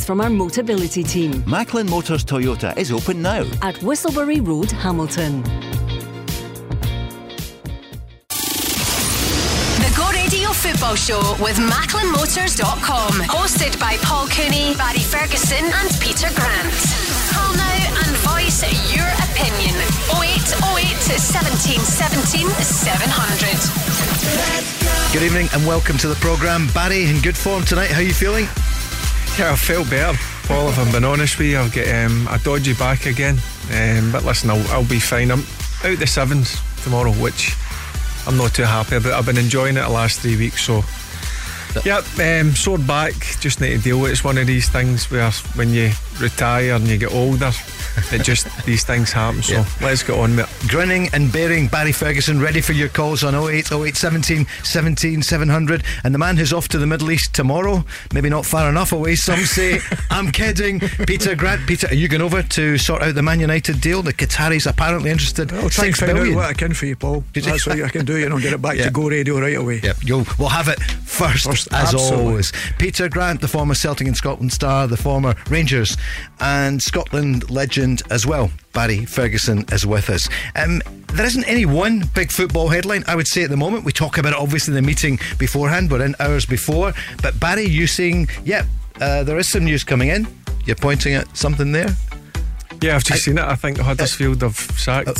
from our Motability team. Macklin Motors Toyota is open now. At Whistleberry Road, Hamilton. The Go Radio Football Show with MacklinMotors.com. Hosted by Paul Cooney, Barry Ferguson, and Peter Grant. Call now and voice your opinion. 0808 17 17 700. Good evening and welcome to the programme. Barry, in good form tonight. How are you feeling? Yeah, I felt better. Paul, if I'm being honest with you, I've got um, a dodgy back again. Um, but listen, I'll, I'll be fine. I'm out the sevens tomorrow, which I'm not too happy about. I've been enjoying it the last three weeks, so. Yep, um, sore back, just need to deal with it. It's one of these things where when you retire and you get older, it just, these things happen. So Yeah. let's get on with it. Grinning and bearing Barry Ferguson ready for your calls on 08 08 17 17 700. And the man who's off to the Middle East tomorrow, maybe not far enough away, some say. I'm kidding. Peter Grant. Peter, are you going over to sort out the Man United deal? The Qataris apparently interested. I'll try and find billion. out what I can for you, Paul. Did you? That's what I can do, you know, get it back Yeah. to Go Radio right away. Yep, you'll we'll have it first, First, as absolutely. always. Peter Grant, the former Celtic and Scotland star, the former Rangers and Scotland legend as well. Barry Ferguson is with us. Um, there isn't any one big football headline I would say at the moment. We talk about it obviously in the meeting beforehand. We're in hours before, but Barry, you saying, yeah, uh, there is some news coming in. You're pointing at something there. Yeah, I've just I- seen it. I think Huddersfield have sacked. Uh,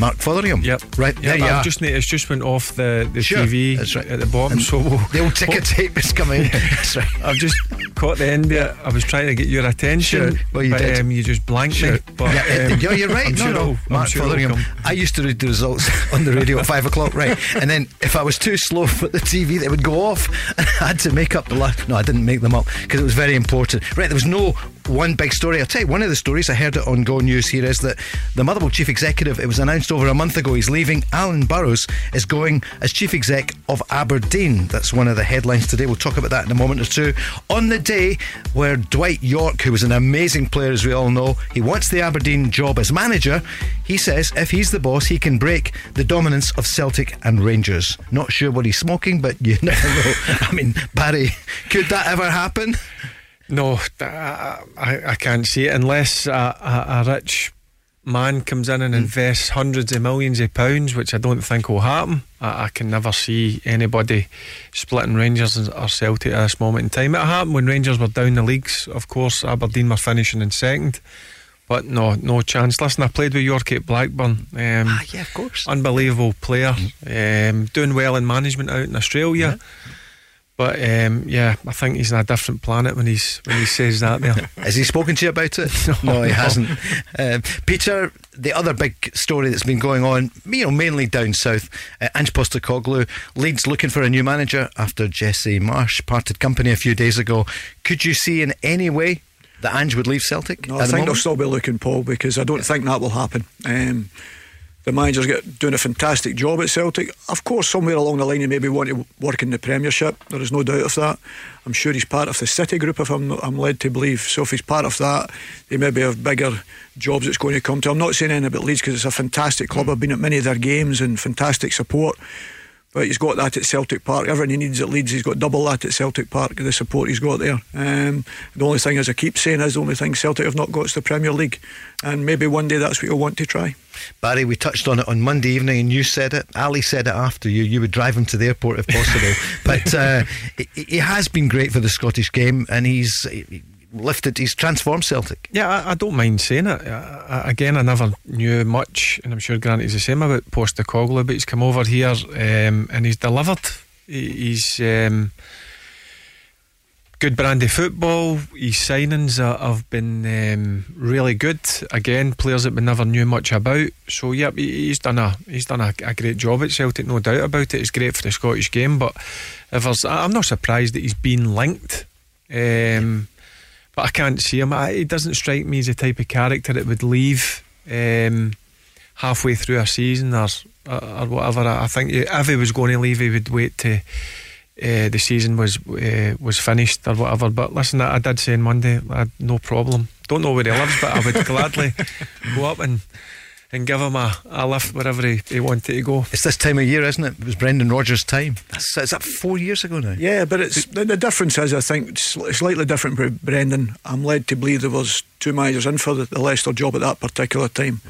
Mark Fotheringham. Yep. Right. Yep, there you I've are. just it's just went off the, the Sure, TV that's right. at the bottom. And so we'll, the old ticker tape is coming. that's right. I've just caught the end it. I was trying to get your attention. Sure. Well, you but, did. Um, you just blanked me. But, yeah, um, yeah, you're right. I'm no, sure no. it'll- I'm Mark sure it'll Fotheringham. come. I used to read the results on the radio at five o'clock, right? And then if I was too slow for the TV, they would go off. And I had to make up the last. No, I didn't make them up because it was very important. Right, there was no one big story. I'll tell you one of the stories I heard it on Go News here is that the Motherwell chief executive, it was announced over a month ago, he's leaving. Alan Burrows is going as chief exec of Aberdeen. That's one of the headlines today. We'll talk about that in a moment or two. On the day where Dwight Yorke, who was an amazing player, as we all know, he wants the Aberdeen job as manager. He says if he's the boss, he can break the dominance of Celtic and Rangers. Not sure what he's smoking, but you never know. I mean, Barry, could that ever happen? No, I, I, can't see it unless a, a, a rich man comes in Hmm. and invests hundreds of millions of pounds, which I don't think will happen. I, I can never see anybody splitting Rangers and- or Celtic at this moment in time. It happened when Rangers were down the leagues. Of course, Aberdeen were finishing in second. But no, no chance. Listen, I played with Yorke at Blackburn. Um, Ah, yeah, of course. unbelievable player, um, doing well in management out in Australia. But um, yeah, I think he's on a different planet when he's when he says that there. Has he spoken to you about it? No, he hasn't. Uh, Peter, the other big story that's been going on, you know, mainly down south, uh, Ange Postecoglou, Leeds looking for a new manager after Jesse Marsch parted company a few days ago. Could you see in any way that Ange would leave Celtic? No, at I the think they'll still be looking, Paul, because I don't think that will happen. Um, the manager's get, doing a fantastic job at Celtic. Of course, somewhere along the line, he maybe want to work in the Premiership. There is no doubt of that. I'm sure he's part of the City group, if I'm, I'm led to believe. So if he's part of that, they maybe have bigger jobs it's going to come to. I'm not saying anything about Leeds because it's a fantastic club. Mm. I've been at many of their games and fantastic support. But he's got that at Celtic Park. Everything he needs at Leeds, he's got double that at Celtic Park. The support he's got there. Um, the only thing, as I keep saying, is the only thing Celtic have not got is the Premier League, and maybe one day that's what you'll want to try. Barry, we touched on it on Monday evening, and you said it. Ali said it after you. You would drive him to the airport if possible. but uh, he, he has been great for the Scottish game, and he's he lifted, he's transformed Celtic. Yeah, I, I don't mind saying it. I, I, again, I never knew much, and I'm sure Grant is the same about Postecoglou, but he's come over here um, and he's delivered. He, he's um, good brandy football. His signings have been um, really good. Again, players that we never knew much about. So, yep, he, he's done a he's done a, a great job at Celtic, no doubt about it. It's great for the Scottish game, but if I'm not surprised that he's been linked. Um, but I can't see him. I, he doesn't strike me as the type of character that would leave um, halfway through a season or or whatever. I think if he was going to leave, he would wait to. Uh, the season was uh, was finished or whatever. But listen, I, I did say on Monday, I had no problem. Don't know where he lives, but I would gladly go up and and give him a, a lift wherever he, he wanted to go. It's this time of year, isn't it? It was Brendan Rodgers' time. That's, is that four years ago now? Yeah, but it's the, the difference is, I think, it's slightly different for Brendan. I'm led to believe there was two managers in for the, the Leicester job at that particular time,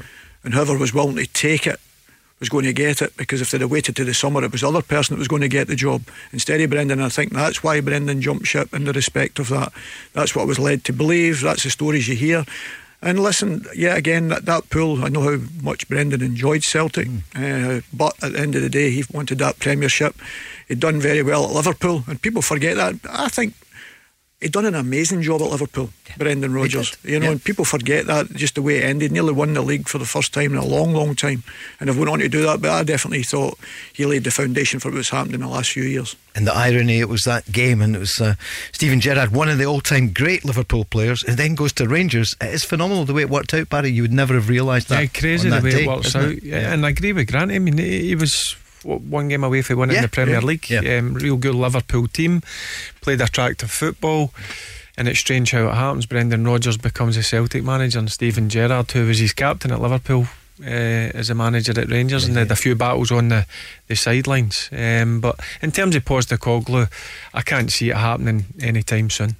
and whoever was willing to take it was going to get it because if they'd have waited to the summer, it was the other person that was going to get the job instead of Brendan. I think that's why Brendan jumped ship in the respect of that. That's what I was led to believe. That's the stories you hear. And listen, yeah, again, that, that pool, I know how much Brendan enjoyed Celtic, mm. uh, but at the end of the day, he wanted that Premiership. He'd done very well at Liverpool, and people forget that. I think he'd done an amazing job at Liverpool, yeah. Brendan Rodgers. You know, yeah. and people forget that just the way it ended. Nearly won the league for the first time in a long, long time, and have went on to do that. But I definitely thought he laid the foundation for what's happened in the last few years. And the irony, it was that game, and it was uh, Steven Gerrard, one of the all-time great Liverpool players, and then goes to Rangers. It is phenomenal the way it worked out, Barry. You would never have realised that. Yeah, crazy the way day, it works out. Yeah. And I agree with Grant. I mean, he was one game away from winning yeah, the Premier yeah, League. Yeah. Um, real good Liverpool team, played attractive football. And it's strange how it happens. Brendan Rodgers becomes a Celtic manager, and Steven Gerrard, who was his captain at Liverpool, uh, as a manager at Rangers, and they had a few battles on the, the sidelines. Um, but in terms of Postecoglou, I can't see it happening anytime soon.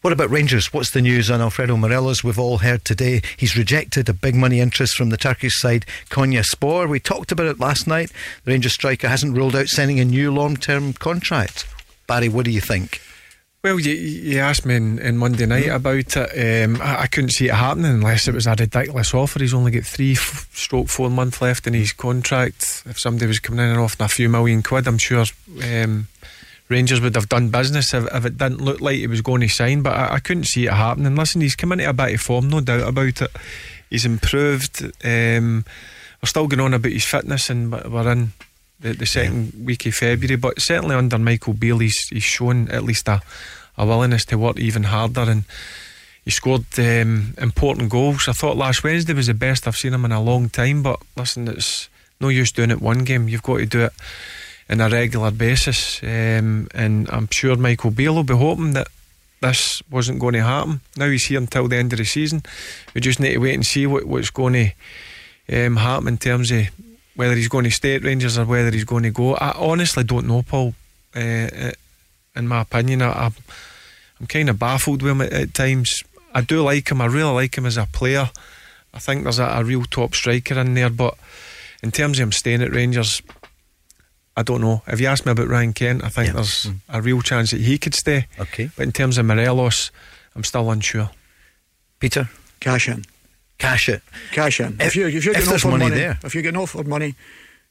What about Rangers? What's the news on Alfredo Morelos? We've all heard today he's rejected a big money interest from the Turkish side, Konya Konyaspor. We talked about it last night. The Rangers striker hasn't ruled out signing a new long term contract. Barry, what do you think? Well, you, you asked me in, in Monday night mm. about it. Um, I, I, couldn't see it happening unless it was a ridiculous offer. He's only got three f- stroke four months left in his contract. If somebody was coming in and offering a few million quid, I'm sure um, Rangers would have done business if, if, it didn't look like he was going to sign. But I, I, couldn't see it happening. Listen, he's come into a bit of form, no doubt about it. He's improved. Um, we're still going on about his fitness, and we're in the, the second yeah. week of February. But certainly under Michael Beale, he's, he's shown at least a, a willingness to work even harder and he scored um, important goals. I thought last Wednesday was the best I've seen him in a long time. But listen, it's no use doing it one game. You've got to do it on a regular basis. Um, and I'm sure Michael Beale will be hoping that this wasn't going to happen. Now he's here until the end of the season. We just need to wait and see what, what's going to um, happen in terms of whether he's going to stay at Rangers or whether he's going to go. I honestly don't know, Paul. Uh, in my opinion, I, I'm, I'm kind of baffled with him at, at, times. I do like him. I really like him as a player. I think there's a, a real top striker in there, but in terms of him staying at Rangers, I don't know. If you ask me about Ryan Kent, I think yeah. there's mm. a real chance that he could stay. Okay. But in terms of Morelos, I'm still unsure. Peter? Cash in. Cash it. Cash in. If, if, you, if you're getting offered money, money, there. if you're getting offered money,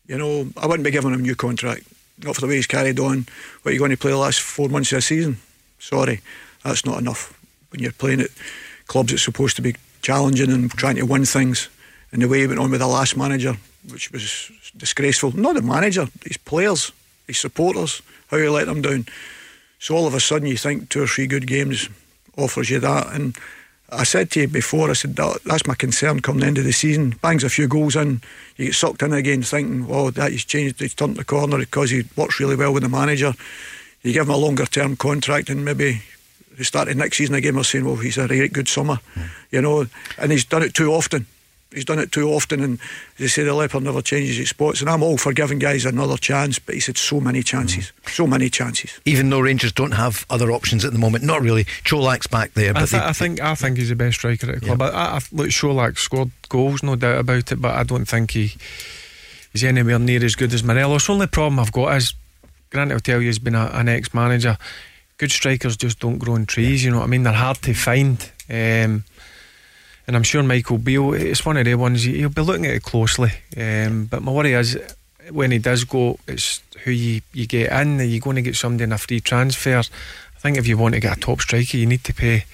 you know, I wouldn't be giving him a new contract. Not for the way he's carried on. What are you going to play the last four months of the season? Sorry, that's not enough. When you're playing at clubs that's supposed to be challenging and trying to win things, and the way he went on with the last manager, which was disgraceful. Not the manager, his players, his supporters, how he let them down. So all of a sudden, you think two or three good games offers you that, and I said to you before, I said that, that's my concern come the end of the season. Bangs a few goals in, you get sucked in again thinking, oh, that he's changed, he's turned the corner because he works really well with the manager. You give him a longer term contract and maybe the start of next season again we're saying, well, he's had a really good summer, mm. you know, and he's done it too often he's done it too often, and they say, the leopard never changes its spots. And I'm all for giving guys another chance, but he's had so many chances, mm. so many chances. Even though Rangers don't have other options at the moment, not really. Colak's back there, but I, th- they, I think I think he's the best striker at the club. Yeah. I, I, look, Colak scored goals, no doubt about it, but I don't think he he's anywhere near as good as Morelos. The only problem I've got is, Grant will tell you, he's been a, an ex-manager. Good strikers just don't grow on trees. You know what I mean? They're hard to find. Um, and I'm sure Michael Beale, it's one of the ones he'll be looking at it closely. Um, but my worry is when he does go, it's who you, you get in. Are you going to get somebody in a free transfer? I think if you want to get a top striker, you need to pay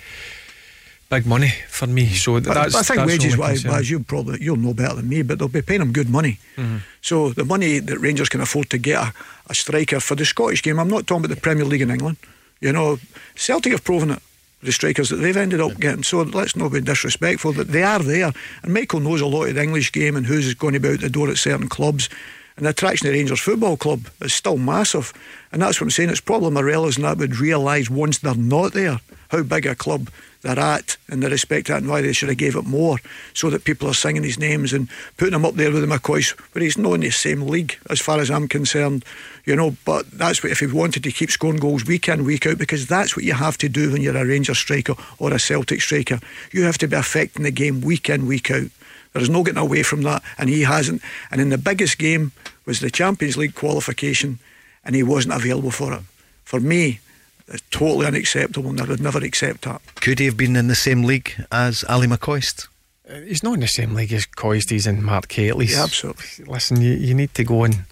big money for me. So that's. I think that's wages wise, wise, you probably you'll know better than me, but they'll be paying him good money. Mm-hmm. So the money that Rangers can afford to get a, a striker for the Scottish game, I'm not talking about the Premier League in England. You know, Celtic have proven it. The strikers that they've ended up getting. So let's not be disrespectful, that they are there. And Michael knows a lot of the English game and who's going to be out the door at certain clubs. And the attraction of Rangers Football Club is still massive. And that's what I'm saying. It's probably Morelos and that would realise once they're not there how big a club they're at and the respect that and why they should have gave it more so that people are singing his names and putting him up there with the McCoys but he's not in the same league as far as I'm concerned you know but that's what if he wanted to keep scoring goals week in week out because that's what you have to do when you're a Rangers striker or a Celtic striker you have to be affecting the game week in week out there's no getting away from that and he hasn't and in the biggest game was the Champions League qualification and he wasn't available for it for me it's totally unacceptable and I would never accept that. Could he have been in the same league as Ali McCoist? Uh, he's not in the same league as Coist, he's in Mark Hateley's. Yeah, absolutely. Listen, you, you need to go and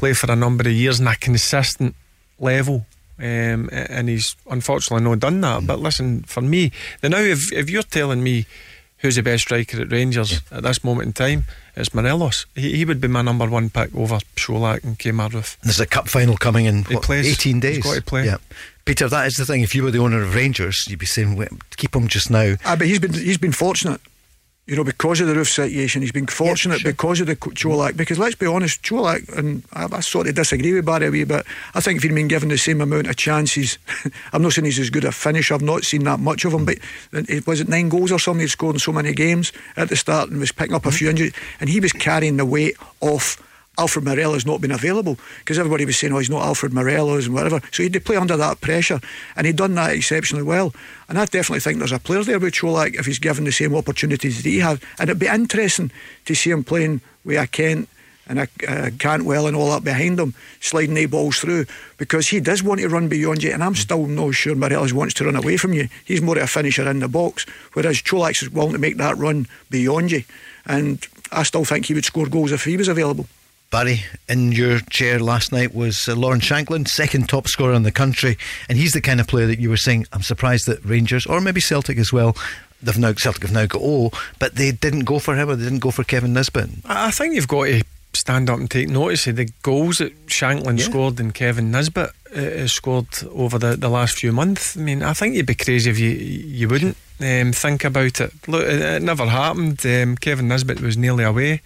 play for a number of years in a consistent level. Um, and he's unfortunately not done that. Mm. But listen, for me, the now if, if you're telling me who's the best striker at Rangers yeah. at this moment in time, it's Morelos. He, he would be my number one pick over Colak and Kemar Roofe. There's a cup final coming in what, plays, 18 days. He's got to play. Yeah. Peter, that is the thing. If you were the owner of Rangers, you'd be saying, keep him just now. Ah, but he's been he's been fortunate you know, because of the Roofe situation, he's been fortunate yeah, sure. because of the Colak. Because let's be honest, Colak, and I, I sort of disagree with Barry a wee bit. I think if he'd been given the same amount of chances, I'm not saying he's as good a finisher. I've not seen that much of him, but was it nine goals or something? He'd scored in so many games at the start and was picking up a mm-hmm. few injuries, and he was carrying the weight off Alfred Morelos not been available because everybody was saying, oh, he's not Alfred Morelos and whatever. So he had to play under that pressure and he'd done that exceptionally well. And I definitely think there's a player there with Colak if he's given the same opportunities that he had. And it'd be interesting to see him playing with a Kent and a, a Cantwell and all that behind him, sliding the balls through because he does want to run beyond you. And I'm still not sure Morelos wants to run away from you. He's more of a finisher in the box, whereas Colak's willing to make that run beyond you. And I still think he would score goals if he was available. Barry, in your chair last night was uh, Lawrence Shankland, second top scorer in the country, and he's the kind of player that you were saying. I'm surprised that Rangers or maybe Celtic as well. They've now Celtic have now got oh, but they didn't go for him or they didn't go for Kevin Nisbet. I think you've got to stand up and take notice of the goals that Shankland yeah. scored and Kevin Nisbet uh, scored over the, the last few months. I mean, I think you'd be crazy if you you wouldn't um, think about it. Look, it, it never happened. Um, Kevin Nisbet was nearly away.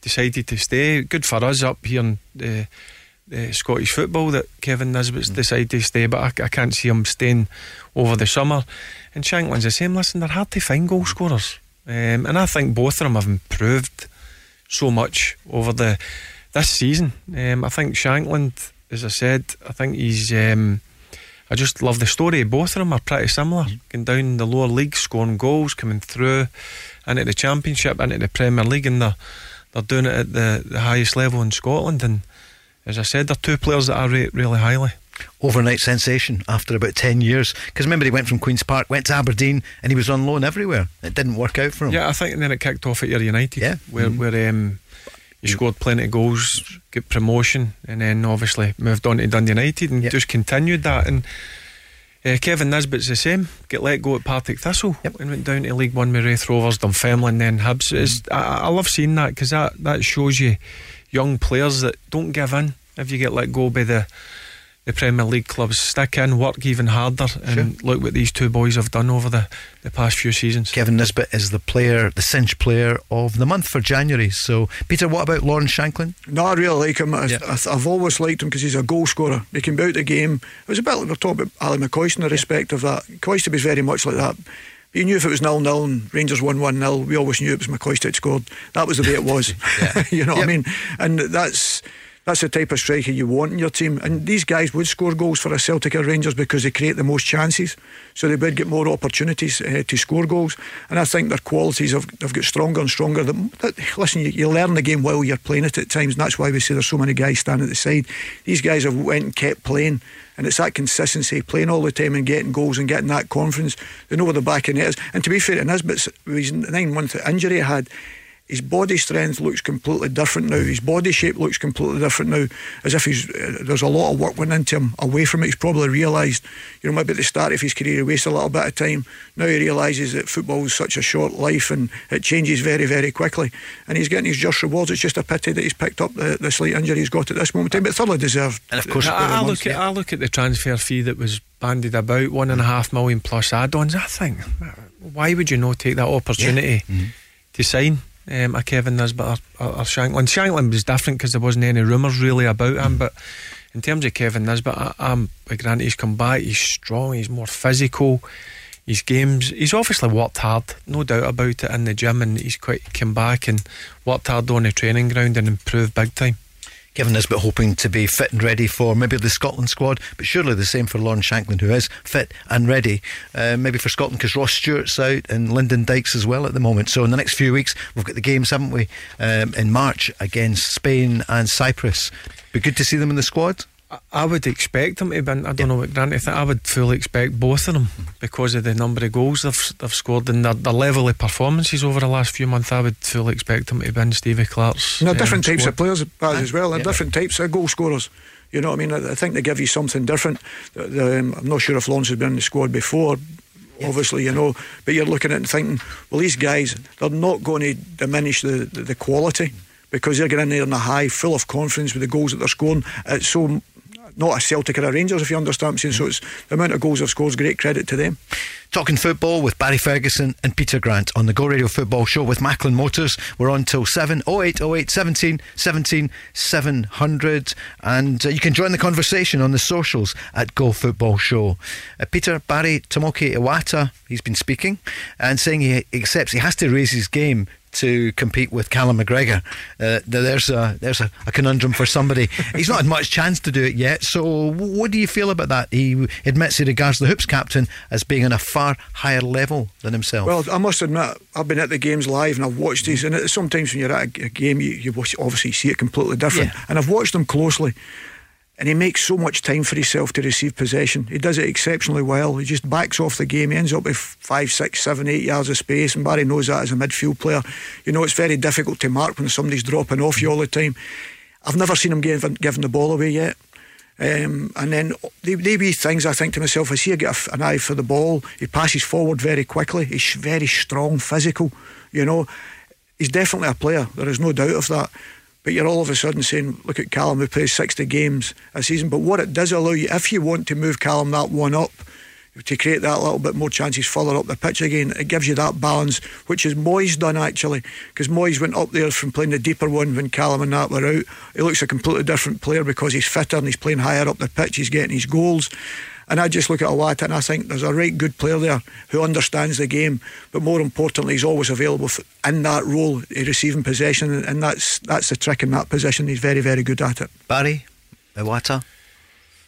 Decided to stay. Good for us up here in the, the Scottish football that Kevin Nisbet's mm. decided to stay, but I, I, can't see him staying over the summer. And Shankland's the same. Listen, they're hard to find goal scorers, um, and I think both of them have improved so much over the this season. Um, I think Shankland, as I said, I think he's. Um, I just love the story. Both of them are pretty similar. Mm. Going down the lower league, scoring goals, coming through into the Championship, into the Premier League, and they're they're doing it at the, the highest level in Scotland. And as I said, they're two players that I rate really highly. Overnight sensation after about 10 years. Because remember, he went from Queen's Park, went to Aberdeen, and he was on loan everywhere. It didn't work out for him. Yeah, I think and then it kicked off at your United. Yeah. Where, mm-hmm. where um, he scored plenty of goals, get promotion, and then obviously moved on to Dundee United and just continued that. And uh, Kevin Nisbet's the same. Get let go at Partick Thistle yep. and went down to League One with Raith Rovers, Dunfermline, then Hibs. Mm. I, I, love seeing that because that, that shows you young players that don't give in if you get let go by the the Premier League clubs stick in, work even harder, and sure. look what these two boys have done over the, the past few seasons. Kevin Nisbet is the player, the cinch player of the month for January. So, Peter, what about Lawrence Shankland? No, I really like him. I, have always liked him because he's a goal scorer. He can be out the game. It was a bit like we're talking about Ali McCoist in the yeah. respect of that. McCoist was very much like that. You knew if it was nil nil and Rangers won one 0 we always knew it was McCoist that scored. That was the way it was. you know yep. what I mean? And that's that's the type of striker you want in your team. And these guys would score goals for a Celtic or Rangers because they create the most chances. So they would get more opportunities uh, to score goals. And I think their qualities have, have got stronger and stronger. listen, you, you, learn the game while you're playing it at times. And that's why we say there's so many guys standing at the side. These guys have went and kept playing. And it's that consistency, playing all the time and getting goals and getting that confidence. They know where the back of net is. And to be fair to Nisbet's nine month injury he had, His body strength looks completely different now. His body shape looks completely different now, as if he's uh, there's a lot of work went into him away from it. He's probably realised, you know, maybe at the start of his career he wasted a little bit of time. Now he realises that football is such a short life and it changes very, very quickly. And he's getting his just rewards. It's just a pity that he's picked up the, the slight injury he's got at this moment in time, but thoroughly deserved. And of course, I, I look at I look at the transfer fee that was bandied about one and a half million plus add-ons. I think why would you not take that opportunity Mm-hmm. to sign um, a Kevin Nisbet or, or, or Shankland? Shankland was different because there wasn't any rumours really about him, but. In terms of Kevin Nisbet, I, I'm with Grant. He's come back. He's strong. He's more physical. His games. He's obviously worked hard, no doubt about it, in the gym, and he's quite come back and worked hard on the training ground and improved big time. Kevin but hoping to be fit and ready for maybe the Scotland squad, but surely the same for Lawrence Shankland, who is fit and ready. Uh, maybe for Scotland because Ross Stewart's out and Lyndon Dykes as well at the moment. So in the next few weeks, we've got the games, haven't we, um, in March against Spain and Cyprus. Be good to see them in the squad. I- would expect them to be. I don't know what Grant. I would fully expect both of them because of the number of goals they've, they've scored and their, their level of performances over the last few months. I would fully expect them to be in Stevie Clarke's. And they're um, different types squad. of players as well. They're Yeah. different types of goal scorers. You know what I mean? I, I think they give you something different. The- the, um, I'm not sure if Lawrence has been in the squad before. Obviously, you know, but you're looking at it and thinking, well, these guys, they're not going to diminish the, the, the quality because they're getting in there in a high, full of confidence with the goals that they're scoring. It's so not a Celtic or a Rangers, if you understand what I'm saying. So it's the amount of goals they've scored great credit to them. Talking football with Barry Ferguson and Peter Grant on the Go Radio Football Show with Macklin Motors. We're on till 7 0808 17 17 700. And uh, you can join the conversation on the socials at Go Football Show. Uh, Peter, Barry, Tomoki Iwata, he's been speaking and saying he accepts he has to raise his game to compete with Callum McGregor. Uh, there's a there's a, a conundrum for somebody. He's not had much chance to do it yet. So, what do you feel about that? He admits he regards the hoops captain as being on a far higher level than himself. Well, I must admit, I've been at the games live and I've watched these, and sometimes when you're at a, game, you, you obviously see it completely different. Yeah. And I've watched them closely, and he makes so much time for himself to receive possession. He does it exceptionally well. He just backs off the game. He ends up with five, six, seven, eight yards of space, and Barry knows that as a midfield player. You know, it's very difficult to mark when somebody's dropping off you all the time. I've never seen him given, given the ball away yet. Um, and then they wee things I think to myself, I see he get an eye for the ball. He passes forward very quickly. He's very strong, physical. You know, he's definitely a player. There is no doubt of that. But you're all of a sudden saying, look at Callum who plays 60 games a season. But what it does allow you, if you want to move Callum that one up, to create that little bit more chances further up the pitch again, it gives you that balance, which is Mooy's done actually. Because Mooy's went up there from playing the deeper one when Callum and that were out. He looks a completely different player because he's fitter and he's playing higher up the pitch, he's getting his goals. And I just look at Iwata and I think there's a right good player there who understands the game, but more importantly, he's always available in that role, receiving possession, and- and that's that's the trick in that position. He's very, very good at it. Barry, Iwata.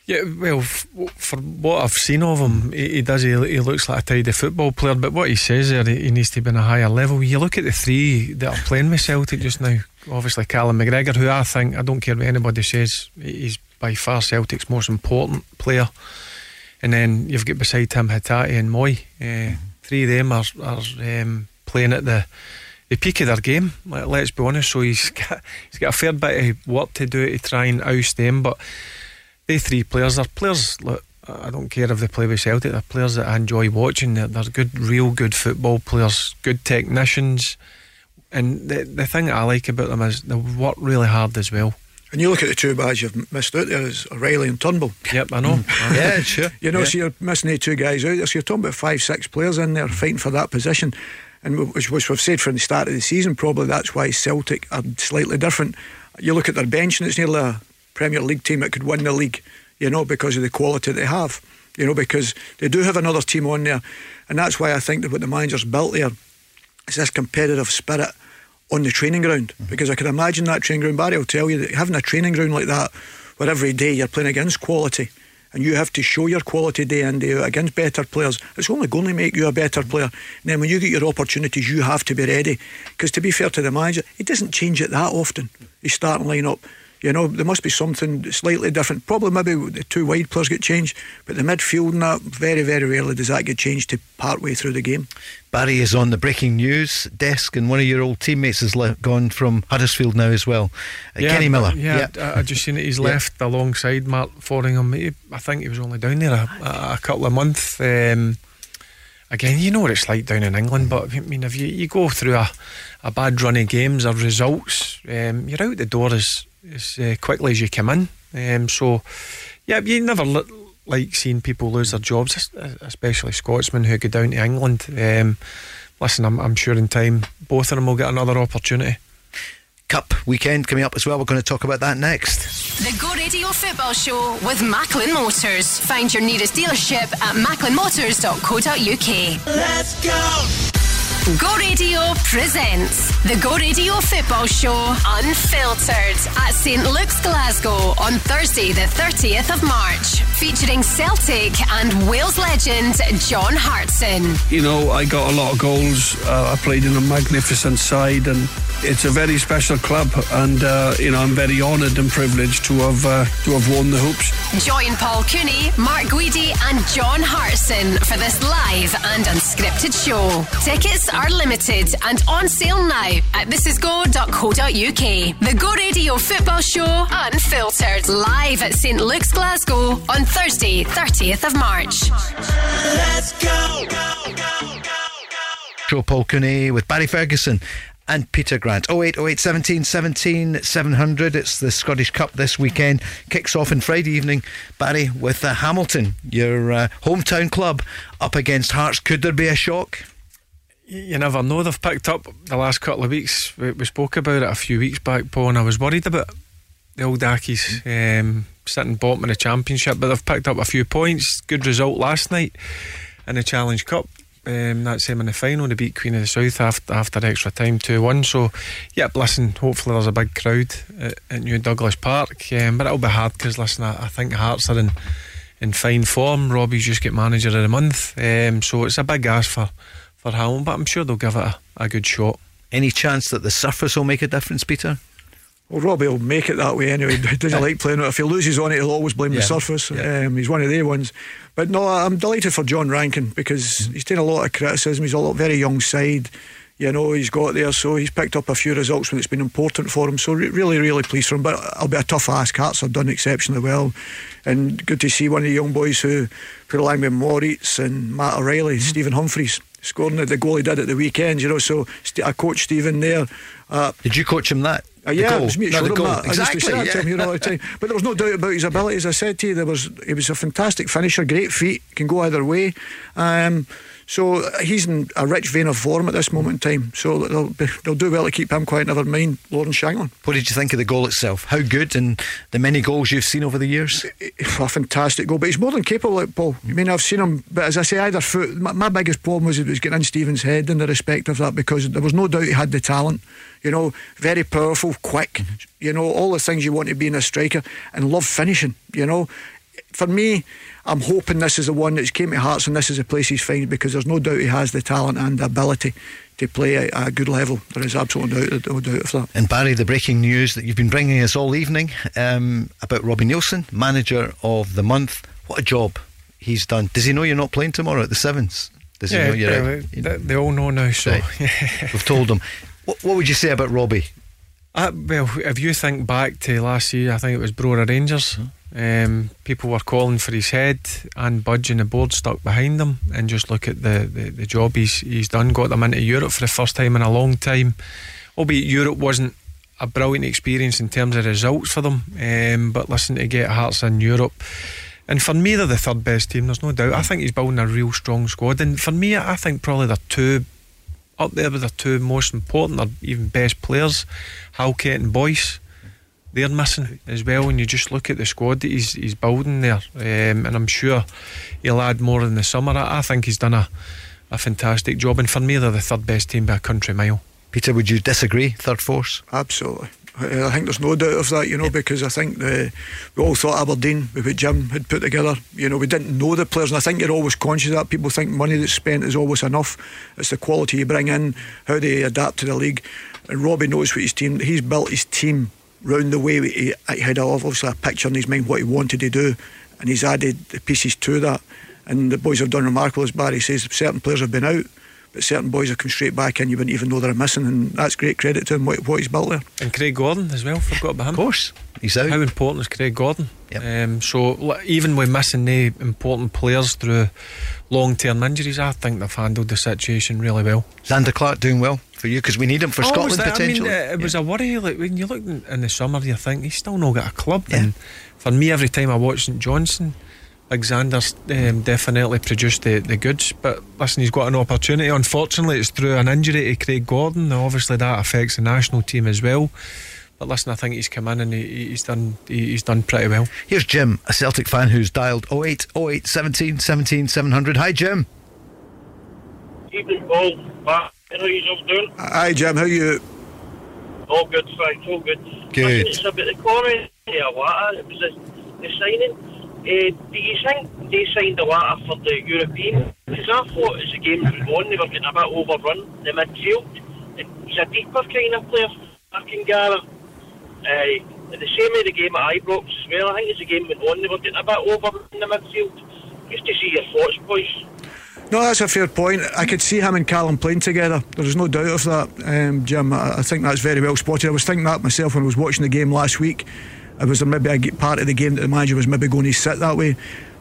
Yeah, well, f- for what I've seen of him, he, he does. He, he looks like a tidy football player. But what he says there, he, he needs to be on a higher level. You look at the three that are playing with Celtic just now. Obviously, Callum McGregor, who I think I don't care what anybody says, he- he's by far Celtic's most important player. And then you've got beside him Hatate and Mooy. Uh, three of them are, are um, playing at the the peak of their game. Let, let's be honest. So he's got he's got a fair bit of work to do to try and oust them, but they three players are players. Look, I don't care if they play with Celtic. They're players that I enjoy watching. They're, they're good, real good football players, good technicians. And the the thing I like about them is they work really hard as well. And you look at the two guys you've missed out there is O'Riley and Turnbull. Yep, I know. Yeah, sure. You know, Yeah. so you're missing the two guys out there. So you're talking about five, six players in there fighting for that position. And which, which we've said from the start of the season, probably that's why Celtic are slightly different. You look at their bench, and it's nearly a Premier League team that could win the league, you know, because of the quality they have. You know, because they do have another team on there. And that's why I think that what the manager's built there is this competitive spirit on the training ground. Mm-hmm. Because I can imagine that training ground, Barry will tell you that having a training ground like that, where every day you're playing against quality, and you have to show your quality day in, day out against better players, it's only going to make you a better player. And then when you get your opportunities, you have to be ready. Because to be fair to the manager, he doesn't change it that often. His starting line up. You know, there must be something slightly different. Probably maybe the two wide players get changed, but the midfield and that, very, very rarely does that get changed to part way through the game. Barry is on the breaking news desk, and one of your old teammates has le- gone from Huddersfield now as well. Uh, Kenny Miller. Yeah, I, I just seen it. He's left alongside Mark Foringham. He, I think he was only down there a, a, a couple of months. Um, again, you know what it's like down in England, but I mean, if you, you go through a, a bad run of games or results, um, you're out the door as as uh, quickly as you come in. Um, so, yeah, you never li- like seeing people lose their jobs, especially Scotsmen who go down to England. Um, listen, I'm, I'm sure in time both of them will get another opportunity. Cup weekend coming up as well. We're going to talk about that next. The Go Radio Football Show with Macklin Motors. Find your nearest dealership at macklinmotors.co.uk. Let's go! Go Radio presents the Go Radio Football Show Unfiltered at St Luke's Glasgow on Thursday, the 30th of March, featuring Celtic and Wales legend John Hartson. You know, I got a lot of goals. Uh, I played in a magnificent side, and it's a very special club. And uh, you know, I'm very honoured and privileged to have uh, to have won the hoops. Join Paul Cooney, Mark Guidi, and John Hartson for this live and unscripted show. Tickets are limited and on sale now at thisisgo.co.uk. The Go Radio Football Show Unfiltered live at St Luke's Glasgow on Thursday, 30th of March. Let's go! Joe Paul Cooney with Barry Ferguson and Peter Grant. 0808 17 17 700. It's the Scottish Cup this weekend. Kicks off on Friday evening, Barry, with uh, Hamilton, your uh, hometown club, up against Hearts. Could there be a shock? You never know. They've picked up the last couple of weeks. We, we spoke about it a few weeks back, Paul, and I was worried about the old Accies um, sitting bottom of the championship, but they've picked up a few points. Good result last night in the Challenge Cup. Um, that's them in the final. They beat Queen of the South after, after extra time 2 1. So, yeah, listen, hopefully there's a big crowd at, at New Douglas Park. Um, but it'll be hard because, listen, I, I think Hearts are in, in fine form. Robbie's just get manager of the month. Um, so it's a big ask for, for Hamilton, but I'm sure they'll give it a, a good shot. Any chance that the surface will make a difference, Peter? Well, Robbie will make it that way anyway. He doesn't like playing it. If he loses on it, he'll always blame Yeah. the surface. Yeah. Um, he's one of the ones. But no, I'm delighted for John Rankin because he's taken a lot of criticism. He's a lot, very young side. You know, he's got there, so he's picked up a few results when it's been important for him. So re- really, really pleased for him. But it'll be a tough ask. Hearts have done exceptionally well, and good to see one of the young boys who put along with Moritz and Matt O'Riley, Stephen Humphrys. Scoring the goal he did at the weekend, you know. So I coached Stephen there. Uh, Did you coach him that? uh, The yeah, goal? it was me No, the goal. that. I used Exactly. to yeah. him, you know, all the time. But there was no doubt about his abilities. I said to you, there was he was a fantastic finisher, great feet, can go either way. Um, so he's in a rich vein of form at this moment in time. So they'll, be, they'll do well to keep him quiet. Never mind Lawrence Shankland. What did you think of the goal itself? How good and the many goals you've seen over the years? Eh, eh, a fantastic goal, but he's more than capable, like Paul. I mean, I've seen him, but as I say, either foot. My, my biggest problem was it was getting in Stephen's head in the respect of that because there was no doubt he had the talent. You know, very powerful, quick. Mhm. You know, all the things you want to be in a striker, and love finishing. You know, for me, I'm hoping this is the one that's came to Hearts, and this is the place he's found because there's no doubt he has the talent and the ability to play at a good level. There is absolutely no doubt, no doubt of that. And Barry, the breaking news that you've been bringing us all evening um, about Robbie Neilson, manager of the month. What a job he's done. Does he know you're not playing tomorrow at the Sevens? Does he know you're they, out? they, they all know now. So, Right. We've told him. What, what would you say about Robbie? Uh, well, if you think back to last year, I think it was Brora Rangers. Um, people were calling for his head and Budge and the board stuck behind him. And just look at the, the, the job he's he's done. Got them into Europe for the first time in a long time. Albeit Europe wasn't a brilliant experience in terms of results for them. Um, but listen, to get Hearts in Europe. And for me, they're the third best team. There's no doubt. I think he's building a real strong squad. And for me, I think probably they're two up there with the two most important or even best players, Halkett and Boyce. They're missing as well. When you just look at the squad that he's he's building there, um, and I'm sure he'll add more in the summer. I, I think he's done a, a fantastic job. And for me, they're the third best team by a country mile. Peter, would you disagree? Third force? Absolutely. I I think there's no doubt of that, you know, because I think the, we all thought Aberdeen, with what Jim had put together, you know, we didn't know the players, and I think you're always conscious of that. People think money that's spent is always enough. It's the quality you bring in, how they adapt to the league. And Robbie knows what his team, he's built his team round the way he, he had obviously a picture in his mind what he wanted to do, and he's added the pieces to that. And the boys have done remarkable, as Barry says. Certain players have been out, but certain boys have come straight back in. You wouldn't even know they're missing, and that's great credit to him what, what he's built there. And Craig Gordon as well, forgot about him. Of course, he's out. How important is Craig Gordon? Yep. Um, so even with missing the important players through long-term injuries, I think they've handled the situation really well. Zander Clark doing well for you because we need him for Oh, was Scotland that- I mean, uh, it was a worry. Like when you look in, in the summer, you think he's still not got a club. Yeah. And for me, every time I watch St Johnstone, Alexander's um, definitely produced the, the goods. But listen, he's got an opportunity. Unfortunately, it's through an injury to Craig Gordon. Now, obviously, that affects the national team as well. But listen, I think he's come in and he, he's done he, he's done pretty well. Here's Jim, a Celtic fan who's dialed 08 08 17 17 700. Hi, Jim. Evening, Paul. Matt, how you all doing? Hi, Jim. How you? All good, thanks. All good. Good. It's about the comment here, Wata. It was the, the signing. Uh, do you think they signed Iwata for the European? Because I thought as the game was on, they were getting a bit overrun. The midfield. He's a deeper kind of player. I can gather. Uh, the same way the game at Ibrox as well. I think as the game went on, they were getting a bit overrun in the midfield. Just to see your thoughts, boys. No, that's a fair point. I could see him and Callum playing together. There's no doubt of that, um, Jim. I, I think that's very well spotted. I was thinking that myself when I was watching the game last week. It was maybe a part of the game that the manager was maybe going to sit that way.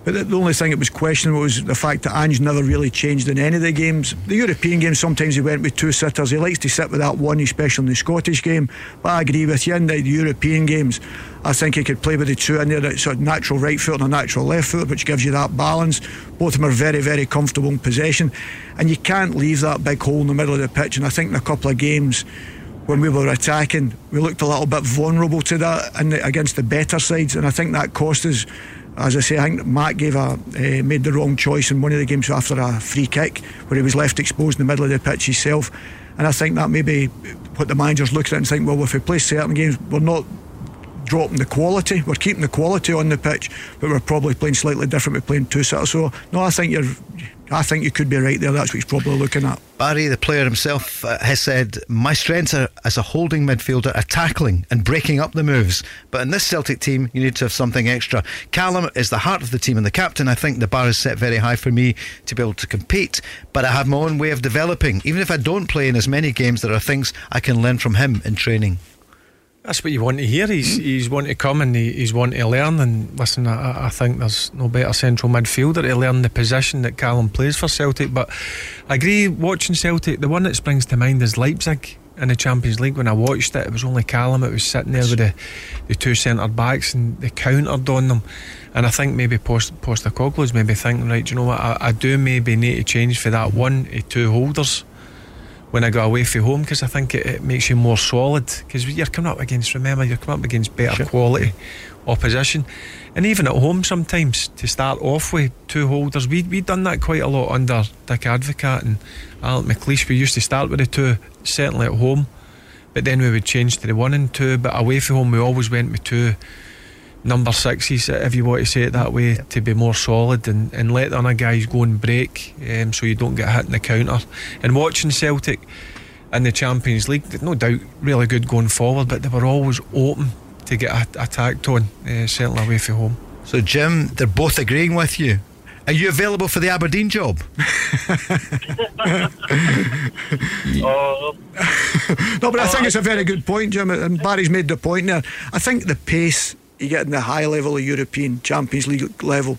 But the, the only thing that was questionable was the fact that Ange never really changed in any of the games. The European games, sometimes he went with two sitters. He likes to sit with that one, especially in the Scottish game. But I agree with you, in the European games, I think he could play with the two in there, sort of natural right foot and a natural left foot, which gives you that balance. Both of them are very, very comfortable in possession. And you can't leave that big hole in the middle of the pitch. And I think in a couple of games, when we were attacking, we looked a little bit vulnerable to that the, against the better sides, and I think that cost us. As I say, I think Matt gave a uh, made the wrong choice in one of the games after a free kick where he was left exposed in the middle of the pitch himself, and I think that maybe what the manager's looking at and think, well, if we play certain games, we're not dropping the quality. We're keeping the quality on the pitch, but we're probably playing slightly different. We're playing two sets. So no, I think you're. I think you could be right there. That's what he's probably looking at. Barry, the player himself, uh, has said, My strengths are as a holding midfielder are tackling and breaking up the moves. But in this Celtic team, you need to have something extra. Callum is the heart of the team and the captain. I think the bar is set very high for me to be able to compete. But I have my own way of developing. Even if I don't play in as many games, there are things I can learn from him in training. That's what you want to hear. He's mm. he's wanting to come and he, he's wanting to learn. And listen, I, I think there's no better central midfielder to learn the position that Callum plays for Celtic. But I agree, watching Celtic, the one that springs to mind is Leipzig in the Champions League. When I watched it, it was only Callum. It was sitting there with the, the two centre backs and they countered on them. And I think maybe Post, Postecoglou's maybe thinking, right, do you know what? I, I do maybe need to change for that one two holders when I go away from home because I think it, it makes you more solid because you're coming up against remember you're coming up against better quality opposition. And even at home sometimes to start off with two holders we we done that quite a lot under Dick Advocaat and Alex McLeish. We used to start with the two certainly at home but then we would change to the one and two but away from home we always went with two number sixes, if you want to say it that way, to be more solid and, and let the other guys go and break um, so you don't get hit in the counter. And watching Celtic in the Champions League, no doubt, really good going forward, but they were always open to get a- attacked on, uh, certainly away from home. So, Jim, they're both agreeing with you. Are you available for the Aberdeen job? Oh, No, but I think it's a very good point, Jim. And Barry's made the point there. I think the pace you get in the high level of European Champions League level.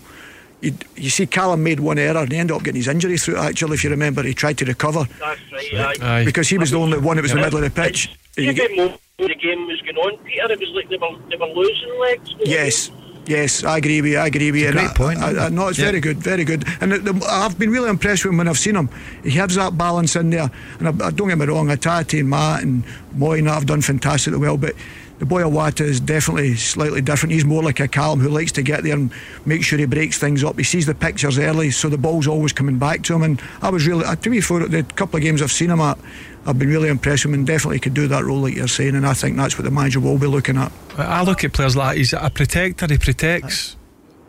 You, you see, Callum made one error and he ended up getting his injury through. Actually, if you remember, he tried to recover that's right. aye. Aye. because he was the only one that was in the middle of the pitch. You Even get- more the game was going on, Peter, it was like they were, they were losing legs. Yes. Yes, I agree with you. I agree with you. It's a And great point, I, I, isn't I, no, it's Yeah. very good, very good. And the, the, I've been really impressed with him when I've seen him. He has that balance in there. And I, I don't get me wrong, Hatate and Matt and Moyne have done fantastically well, but the boy Iwata is definitely slightly different. He's more like a Callum who likes to get there and make sure he breaks things up. He sees the pictures early, so the ball's always coming back to him. And I was really, uh, to be fair, the couple of games I've seen him at, I've been really impressed with him and definitely could do that role like you're saying. And I think that's what the manager will be looking at. I look at players like he's a protector, he protects.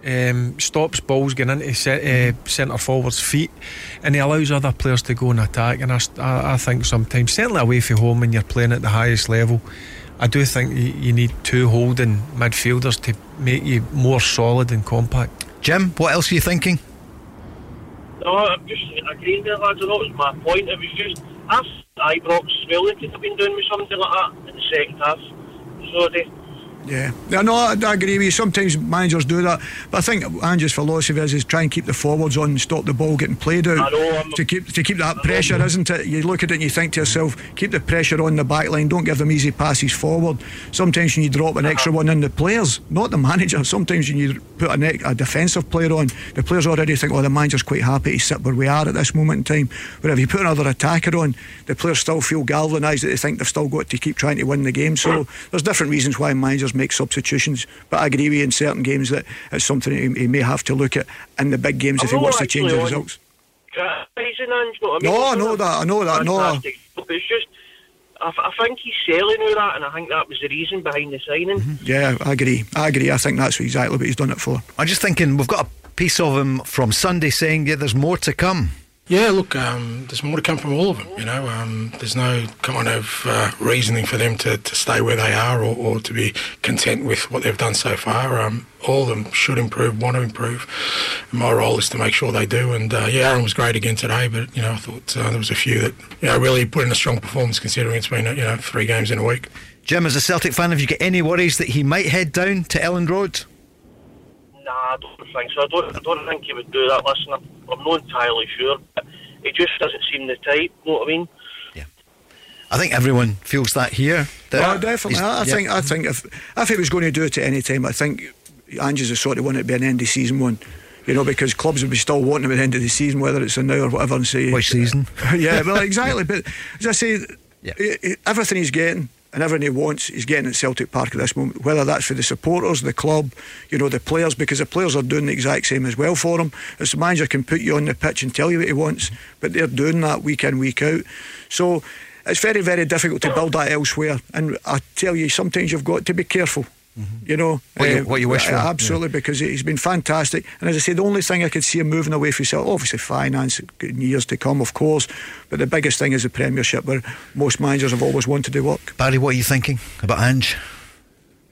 Um, stops balls getting into se- uh, centre forwards' feet, and he allows other players to go and attack. And I think sometimes, certainly away from home, when you're playing at the highest level, I do think you, you need two holding midfielders to make you more solid and compact. Jim, what else are you thinking? No, I'm just agreeing with the lads. I know it was my point. It was just after Ibrox, well, they could have been doing with something like that in the second half. So they, Yeah, no, I, I agree with you. Sometimes managers do that, but I think Ange's philosophy is, is try and keep the forwards on and stop the ball getting played out know, to keep to keep that pressure, isn't it? You look at it and you think to yourself, keep the pressure on the back line. Don't give them easy passes forward. Sometimes you need to drop an extra one in the players, not the manager. Sometimes you need to put ex- a defensive player on. The players already think, oh, the manager's quite happy to sit where we are at this moment in time. But if you put another attacker on, the players still feel galvanised that they think they've still got to keep trying to win the game. So there's different reasons why managers make substitutions. But I agree with you in certain games that it's something he, he may have to look at in the big games if he wants to change the results. criticising Ange, know what No. I know that, I know that, no. Fantastic. But it's just, I, f- I think he's selling all that, and I think that was the reason behind the signing. Mm-hmm. Yeah, I agree. I agree. I think that's exactly what he's done it for. I'm just thinking we've got a piece of him from Sunday saying, yeah, there's more to come. Yeah, look, um, there's more to come from all of them. You know, um, there's no kind of uh, reasoning for them to, to stay where they are or, or to be content with what they've done so far. Um, all of them should improve, want to improve. And my role is to make sure they do. And uh, yeah, Aaron was great again today, but you know, I thought uh, there was a few that you know really put in a strong performance considering it's been you know three games in a week. Jim, as a Celtic fan, have you got any worries that he might head down to Elland Road? Nah, I don't think so. I don't, I don't think he would do that. Listen, I'm, I'm not entirely sure. But it just doesn't seem the type. You Know what I mean? Yeah, I think everyone feels that here. That Oh, definitely. he's- I, I yeah. think. I think if if he was going to do it at any time, I think Ange's the sort of one that'd be an end of season one. You know, because clubs would be still wanting him at the end of the season, whether it's a now or whatever, and say Which season? yeah, well, exactly. But as I say, Yeah. i- i- everything he's getting and everything he wants, he's getting at Celtic Park at this moment. Whether that's for the supporters, the club, you know, the players, because the players are doing the exact same as well for him. As the manager can put you on the pitch and tell you what he wants, but they're doing that week in, week out. So it's very, very difficult to build that elsewhere. And I tell you, sometimes you've got to be careful. You know Mm-hmm. What you- uh, what you wish for, Absolutely, because he's been fantastic. And as I say, the only thing I could see him moving away from himself, obviously finance in years to come, of course. But the biggest thing is the Premiership, where most managers have always wanted to work. Barry, what are you thinking about Ange?